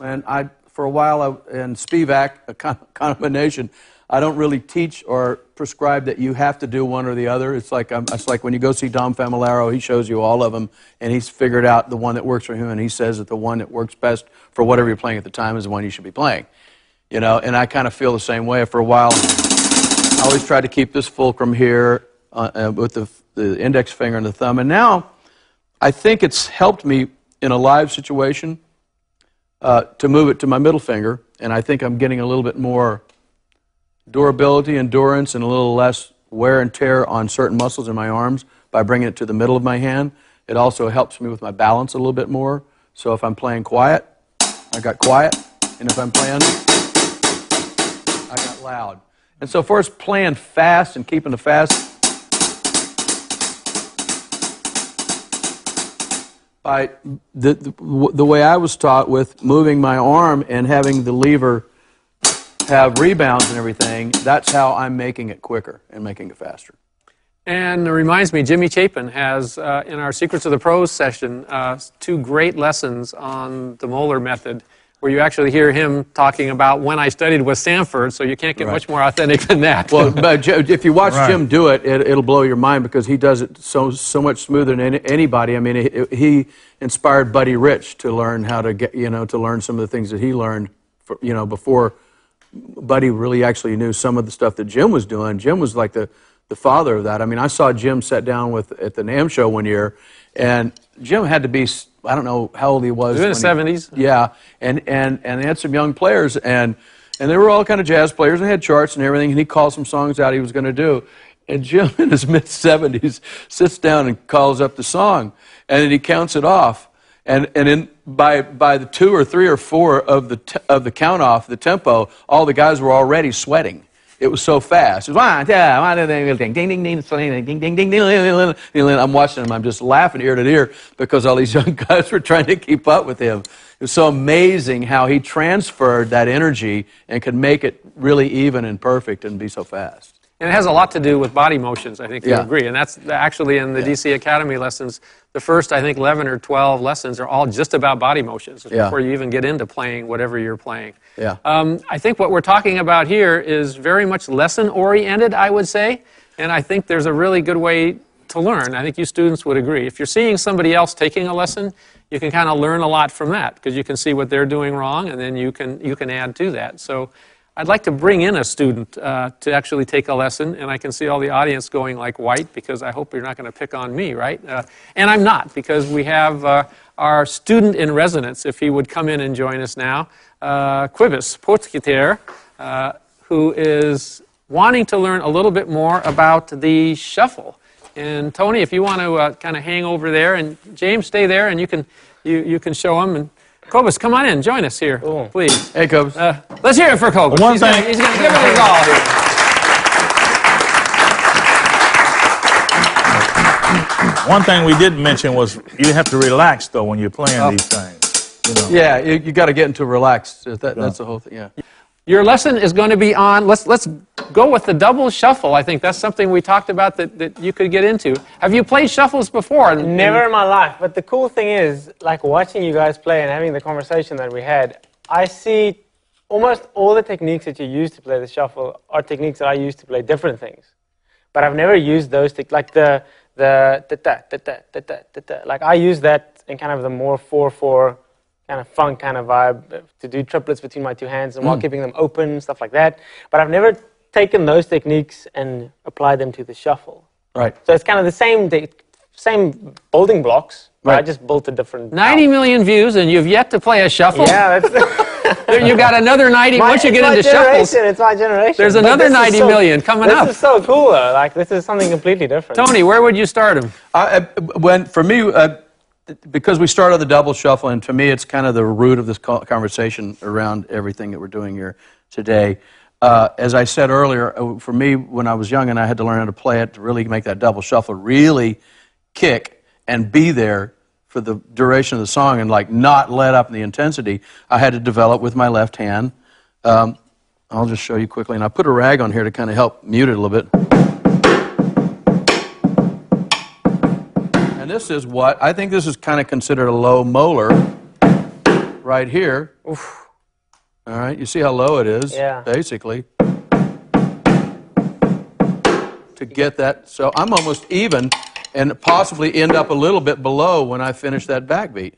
and I for a while I, and Spivak a combination. I don't really teach or prescribe that you have to do one or the other. It's like um, it's like when you go see Dom Famularo, he shows you all of them, and he's figured out the one that works for him, and he says that the one that works best for whatever you're playing at the time is the one you should be playing. You know, and I kind of feel the same way. For a while, I always tried to keep this fulcrum here uh, uh, with the, the index finger and the thumb. And now I think it's helped me in a live situation uh, to move it to my middle finger. And I think I'm getting a little bit more durability, endurance, and a little less wear and tear on certain muscles in my arms by bringing it to the middle of my hand. It also helps me with my balance a little bit more. So if I'm playing quiet, I got quiet. And if I'm playing, I got loud. And so, far as playing fast and keeping the fast, by the, the, the way I was taught with moving my arm and having the lever have rebounds and everything, that's how I'm making it quicker and making it faster. And it reminds me, Jimmy Chapin has, uh, in our Secrets of the Pros session, uh, two great lessons on the Moeller method, where you actually hear him talking about when I studied with Sanford, so you can't get Right. much more authentic than that. Well, [LAUGHS] but if you watch Right. Jim do it, it, it'll blow your mind because he does it so so much smoother than any, anybody. I mean, he, he inspired Buddy Rich to learn how to get you know to learn some of the things that he learned, for, you know, before Buddy really actually knew some of the stuff that Jim was doing. Jim was like the the father of that. I mean, I saw Jim sat down with at the NAMM show one year, and Jim had to be I don't know how old he was. He was in the 70s. yeah, and and and they had some young players, and and they were all kind of jazz players. and had charts and everything, and he called some songs out he was going to do. And Jim, in his [LAUGHS] mid seventies, sits down and calls up the song, and then he counts it off. And and in by by the two or three or four of the t- of the count off, the tempo, all the guys were already sweating. It was so fast. It was. I'm watching him. I'm just laughing ear to ear because all these [LAUGHS] young guys were trying to keep up with him. It was so amazing how he transferred that energy and could make it really even and perfect and be so fast. And it has a lot to do with body motions, I think you Yeah. agree. And that's actually in the DC Academy lessons. The first, I think, 11 or 12 lessons are all just about body motions Yeah. before you even get into playing whatever you're playing. Yeah. Um, I think what we're talking about here is very much lesson oriented, I would say. And I think there's a really good way to learn. I think you students would agree. If you're seeing somebody else taking a lesson, you can kind of learn a lot from that because you can see what they're doing wrong, and then you can you can add to that. So. I'd like to bring in a student uh, to actually take a lesson, and I can see all the audience going like white because I hope you're not going to pick on me, right? Uh, and I'm not because we have uh, our student in residence, if he would come in and join us now, uh, Cobus Potgieter, uh, who is wanting to learn a little bit more about the shuffle. And Tony, if you want to uh, kind of hang over there, and James, stay there, and you can you, you can show him. And Cobus, come on in, join us here, please. Hey, Cobus. Uh, let's hear it for Cobus. One he's thing- Gonna, he's going to give it his all here. One thing we didn't mention was you have to relax though when you're playing these things. You know. yeah, you, you got to get into relaxed. That, that's the whole thing. Yeah. Your lesson is going to be on, let's, let's go with the double shuffle. I think that's something we talked about that, that you could get into. Have you played shuffles before? Never in my life. But the cool thing is, like watching you guys play and having the conversation that we had, I see almost all the techniques that you use to play the shuffle are techniques that I use to play different things. But I've never used those, te- like the, the, da, da, da, da, da, da, da, like I use that in kind of the more 4 4 kind of funk kind of vibe uh, to do triplets between my two hands and while keeping them open, stuff like that. But I've never taken those techniques and applied them to the shuffle. Right. So it's kind of the same de- same building blocks, but I just built a different. 90 million views, and you've yet to play a shuffle. Yeah, that's [LAUGHS] [LAUGHS] you got another 90. my, Once you it's get my into generation. shuffles, It's my generation. There's another this is 90 so- million coming this up. This is so cool, though. Like this is something completely different. Tony, where would you start him? I, I- when for me, uh, because we started the double shuffle, and to me, it's kind of the root of this conversation around everything that we're doing here today. Uh, as I said earlier, uh, for me, when I was young and I had to learn how to play it to really make that double shuffle really kick and be there for the duration of the song and like not let up in the intensity, I had to develop with my left hand. Um, I'll just show you quickly, and I put a rag on here to kind of help mute it a little bit. This is what I think this is kind of considered a low Moeller right here. All right, you see how low it is, Yeah. basically. To get that, so I'm almost even and possibly end up a little bit below when I finish that backbeat.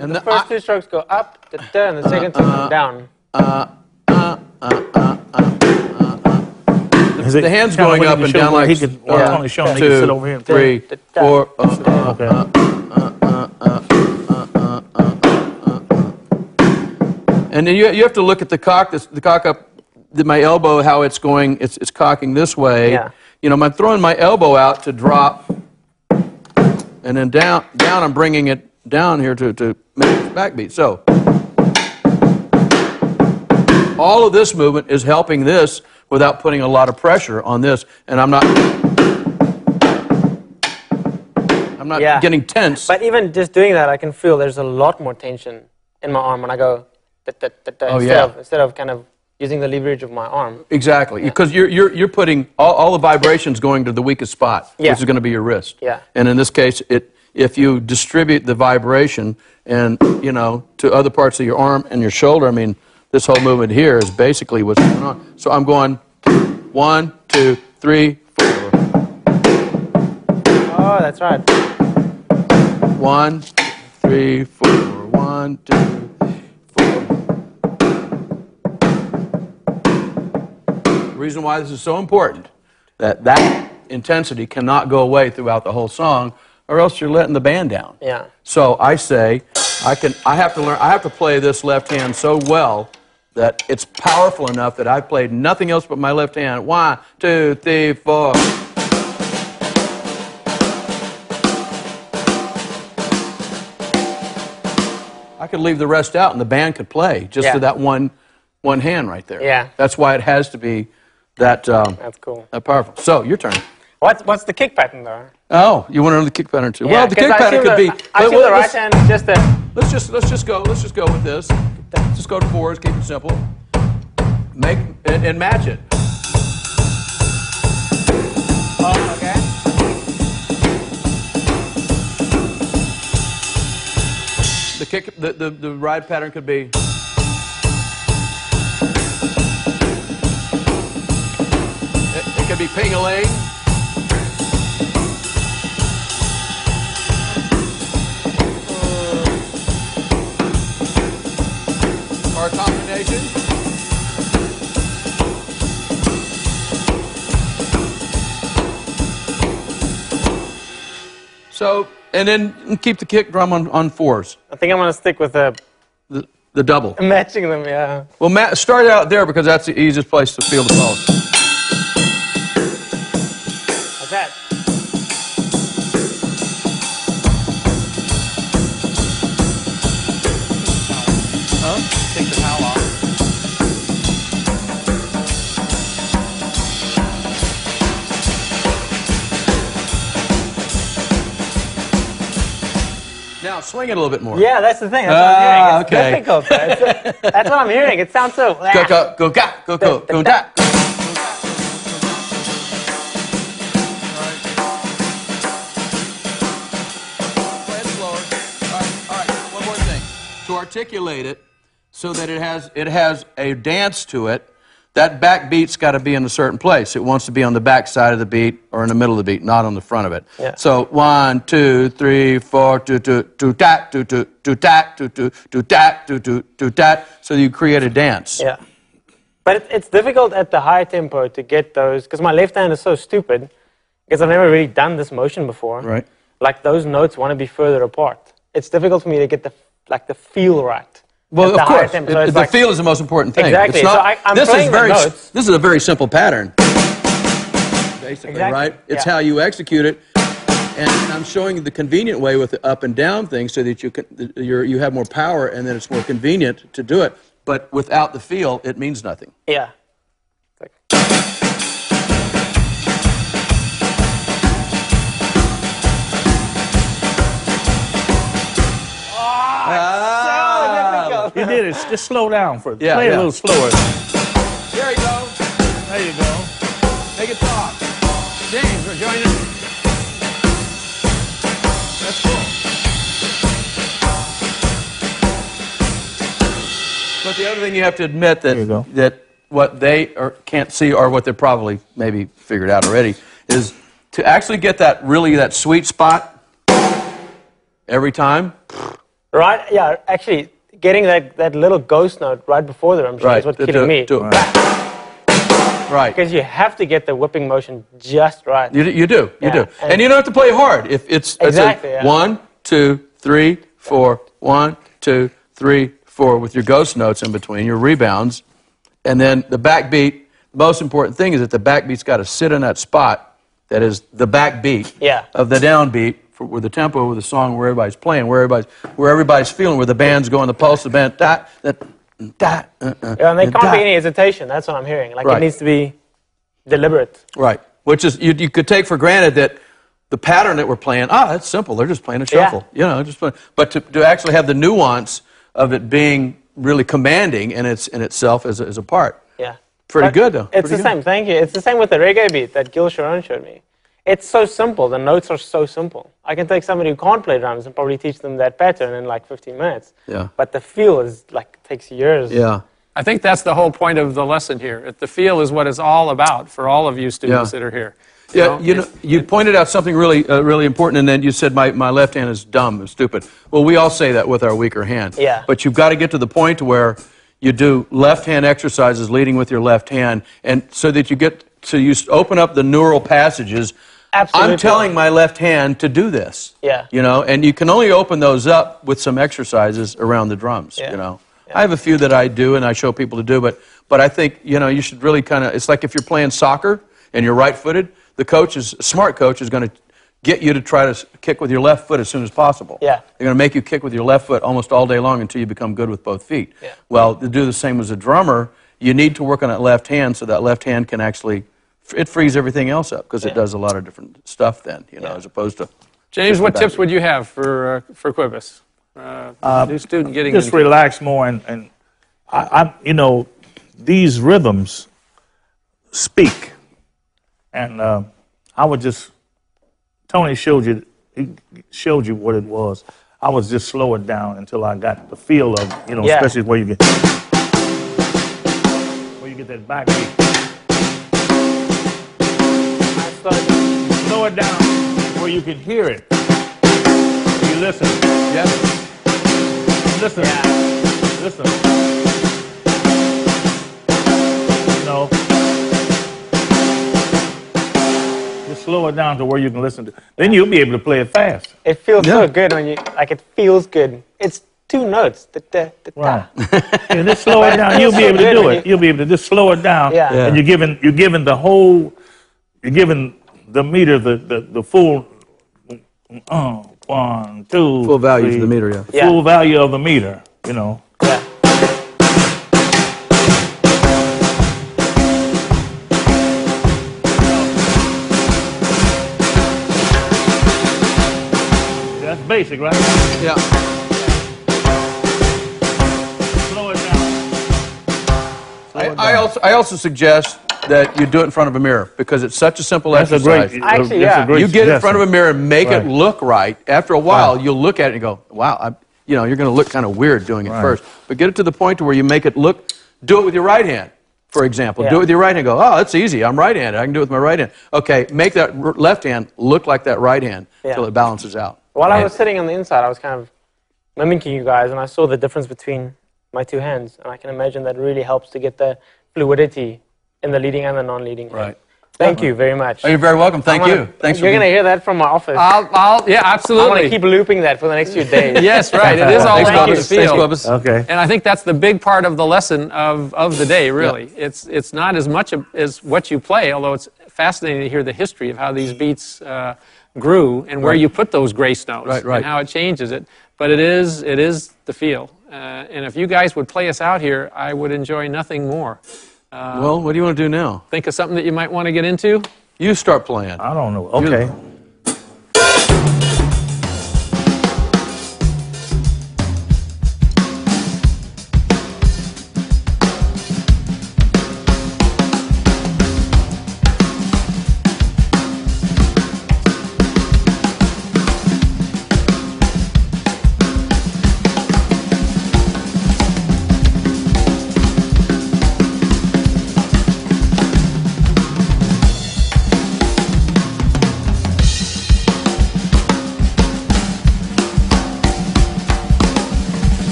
And the, First two strokes go up, da, da, and the second two uh-uh. come down. Is it the hand's going up and down like he uh, could two, and- uh, uh, then you, you have to look at the cock, the cock up, the, my elbow, how it's going, it's, it's cocking this way. You know, I'm throwing my elbow out to drop, and then down, down I'm bringing it down here to, to make this backbeat. So, all of this movement is helping this without putting a lot of pressure on this, and I'm not, I'm not Yeah. getting tense. But even just doing that, I can feel there's a lot more tension in my arm when I go. Da, da, da, Oh, instead yeah. Of, instead of kind of using the leverage of my arm. Exactly, because you're, you're, you're putting all, all the vibrations going to the weakest spot, Yeah. which is going to be your wrist. Yeah. And in this case, it, if you distribute the vibration and, you know, to other parts of your arm and your shoulder, I mean, this whole movement here is basically what's going on. So I'm going one, two, three, four. Oh, that's right. One, three, four. One, two, four. The reason why this is so important that that intensity cannot go away throughout the whole song, or else you're letting the band down. Yeah. So I say, I can. I have to learn. I have to play this left hand so well that it's powerful enough that I've played nothing else but my left hand. One, two, three, four. I could leave the rest out and the band could play just Yeah. to that one, one hand right there. Yeah. That's why it has to be that, um, That's cool. that powerful. So your turn. What's what's the kick pattern though? Oh, you want to know kick pattern too? Yeah, well, the kick pattern could the, be. I see well, the right hand just the. Let's just let's just go let's just go with this. Just go to fours. Keep it simple. Make and, and match it. Oh, okay. The kick the, the, the ride pattern could be. It, it could be ping a ling. So, and then keep the kick drum on, on fours, I think I'm going to stick with the the, the double. [LAUGHS] matching them, yeah. Well, Matt, start out there because that's the easiest place to feel the pulse. Now swing it a little bit more. Yeah, that's the thing. That's Ah, what I'm hearing. It's okay. difficult. That's, that's what I'm hearing. It sounds so. Go go go ga go go go da. Play it slower. All right, all right. One more thing. To articulate it so that it has it has a dance to it. That back beat's got to be in a certain place. It wants to be on the back side of the beat or in the middle of the beat, not on the front of it. Yeah. So one, two, three, four, two, two, two, tat, two, two, two, tat, two, two, two, tat, two, two, two, tat. So you create a dance. Yeah. But it, it's difficult at the high tempo to get those, because my left hand is so stupid, because I've never really done this motion before. Right. Like those notes want to be further apart. It's difficult for me to get the like the feel right. Well, of course, it- So the like- feel is the most important thing. Exactly. It's So I- I'm this playing is very. notes. This is a very simple pattern. Basically, Exactly. right? It's Yeah. how you execute it, and I'm showing you the convenient way with the up and down thing, so that you can you're, you have more power, and then it's more convenient to do it. But without the feel, it means nothing. Yeah. Just slow down for Yeah, Play yeah. a little slower. there you go. There you go. Make it talk. James, we're joining. That's cool. But the other thing you have to admit that that what they are, can't see or what they're probably maybe figured out already is to actually get that really that sweet spot every time. Right? Yeah. Actually, getting that, that little ghost note right before the drum shot is what's to- killing to- me. to- right. Because you have to get the whipping motion just right. You, you do, you Yeah, do. And, and- you don't have to play hard. If it's, Exactly, it's a yeah. one, two, three, four, one, two, three, four, with your ghost notes in between, your rebounds. And then the backbeat, the most important thing is that the backbeat's got to sit in that spot that is the backbeat Yeah. of the downbeat for, with the tempo of the song where everybody's playing, where everybody's, where everybody's feeling, where the band's going, the pulse, of the band, that, that, that, uh, uh, Yeah, and there can't be any hesitation. That's what I'm hearing. Like Right. it needs to be deliberate. Right. Which is, you, you could take for granted that the pattern that we're playing, ah, that's simple. They're just playing a shuffle. Yeah. You know, just play, but to, to actually have the nuance of it being really commanding in, its, in itself as a, as a part. Yeah. Pretty But good, though. It's Pretty the good. same. Thank you. It's the same with the reggae beat that Gil Sharone showed me. It's so simple. The notes are so simple. I can take somebody who can't play drums and probably teach them that pattern in like 15 minutes. Yeah. But the feel is like takes years. Yeah. I think that's the whole point of the lesson here. The feel is what it's all about for all of you students Yeah. that are here. Yeah, you know, you pointed out something really, uh, really important, and then you said my, my left hand is dumb and stupid. Well, we all say that with our weaker hand. Yeah. But you've got to get to the point where you do left hand exercises leading with your left hand, and so that you get so you open up the neural passages. Absolutely. I'm telling my left hand to do this. Yeah. You know, and you can only open those up with some exercises around the drums. Yeah. You know, I have a few that I do and I show people to do, but but I think you know you should really kind of. It's like if you're playing soccer and you're right-footed, the coach is a smart coach is going to get you to try to kick with your left foot as soon as possible. Yeah. They're going to make you kick with your left foot almost all day long until you become good with both feet. Yeah. Well, to do the same as a drummer, you need to work on that left hand so that left hand can actually it frees everything else up because it does a lot of different stuff then, you know, Yeah. as opposed to James, what tips would you have for uh, for Cobus? Uh, new student getting Just into relax more and, and I, I, you know, these rhythms speak. And uh, I would just, Tony showed you, he showed you what it was. I was just slow it down until I got the feel of, you know, Yeah. especially where you get, where you get that backbeat. Slow it down. Slow it down where you can hear it. You listen. Yes. Listen. Listen. No. Just slow it down to where you can listen to. Then you'll be able to play it fast. It feels Yeah. so good when you like. It feels good. It's two notes. Da, da, da, da. Right. [LAUGHS] yeah, just slow it down. You'll be able to do it. you- You'll be able to just slow it down. Yeah. Yeah. And you're giving you're giving the whole you're giving the meter the the, the full uh, one, two, Full value to three, the meter, yeah. Yeah. Full value of the meter, you know. Yeah. That's basic, right? Yeah. Slow it down. Slow I, it I also I also suggest that you do it in front of a mirror because it's such a simple That's a exercise. great. Actually, that's a yeah. great you get in front of a mirror and make Right. it look right. After a while, Right. you'll look at it and go, "Wow, I, you know, you're going to look kind of weird doing it Right. first. But get it to the point where you make it look. Do it with your right hand, for example. Do it with your right hand. Go, oh, that's easy. I'm right-handed. I can do it with my right hand. Okay, make that r- left hand look like that right hand Yeah. until it balances out. While I was sitting on the inside, I was kind of mimicking you guys, and I saw the difference between my two hands, and I can imagine that really helps to get the fluidity in the leading and the non-leading. hand. Right. Thank you very much. Oh, you're very welcome. Thank I'm you. Thanks You're going to hear that from my office. I'll, I'll, yeah, I'm going to keep looping that for the next few days. [LAUGHS] yes, right. It is all Thanks, about the Bubba. Thanks, feel. Okay. And I think that's the big part of the lesson of, of the day, really. It's, it's not as much as what you play, although it's fascinating to hear the history of how these beats uh, grew and where you put those grace notes Right, right. and how it changes it. But it is, it is the feel. Uh, and if you guys would play us out here, I would enjoy nothing more. Uh, well, what do you want to do now? Think of something that you might want to get into? You start playing. I don't know. Okay.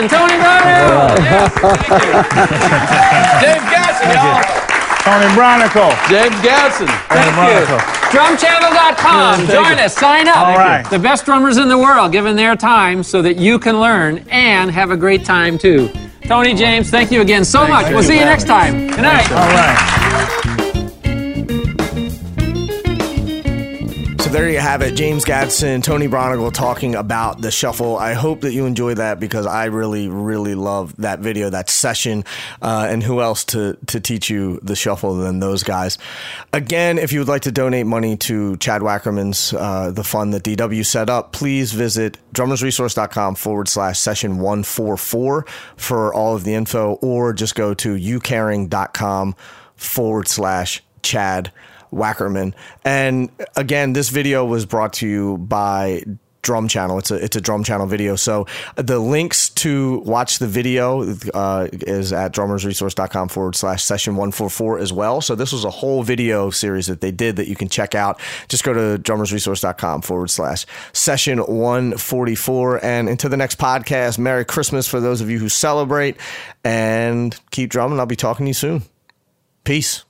James Tony Braunagel. Yes, thank you. [LAUGHS] James Gadson, y'all. Tony Braunagel. James Gadson. Thank you. Drumchannel.com. Join us. Sign up. All right. The best drummers in the world giving their time so that you can learn and have a great time too. Tony James, thank you again so much. We'll see you next time. Good night. All right. There you have it. James Gadson, Tony Braunagel talking about the shuffle. I hope that you enjoy that because I really, really love that video, that session, uh, and who else to to teach you the shuffle than those guys. Again, if you would like to donate money to Chad Wackerman's uh, the fund that DW set up, please visit drummersresource.com forward slash session one four four for all of the info, or just go to youcaring.com forward slash Chad. Wackerman. And again, this video was brought to you by Drum Channel. It's a it's a Drum Channel video. So the links to watch the video uh, is at drummersresource.com forward slash session one four four as well. So this was a whole video series that they did that you can check out. Just go to drummersresource.com forward slash session one forty four. And into the next podcast, Merry Christmas for those of you who celebrate and keep drumming. I'll be talking to you soon. Peace.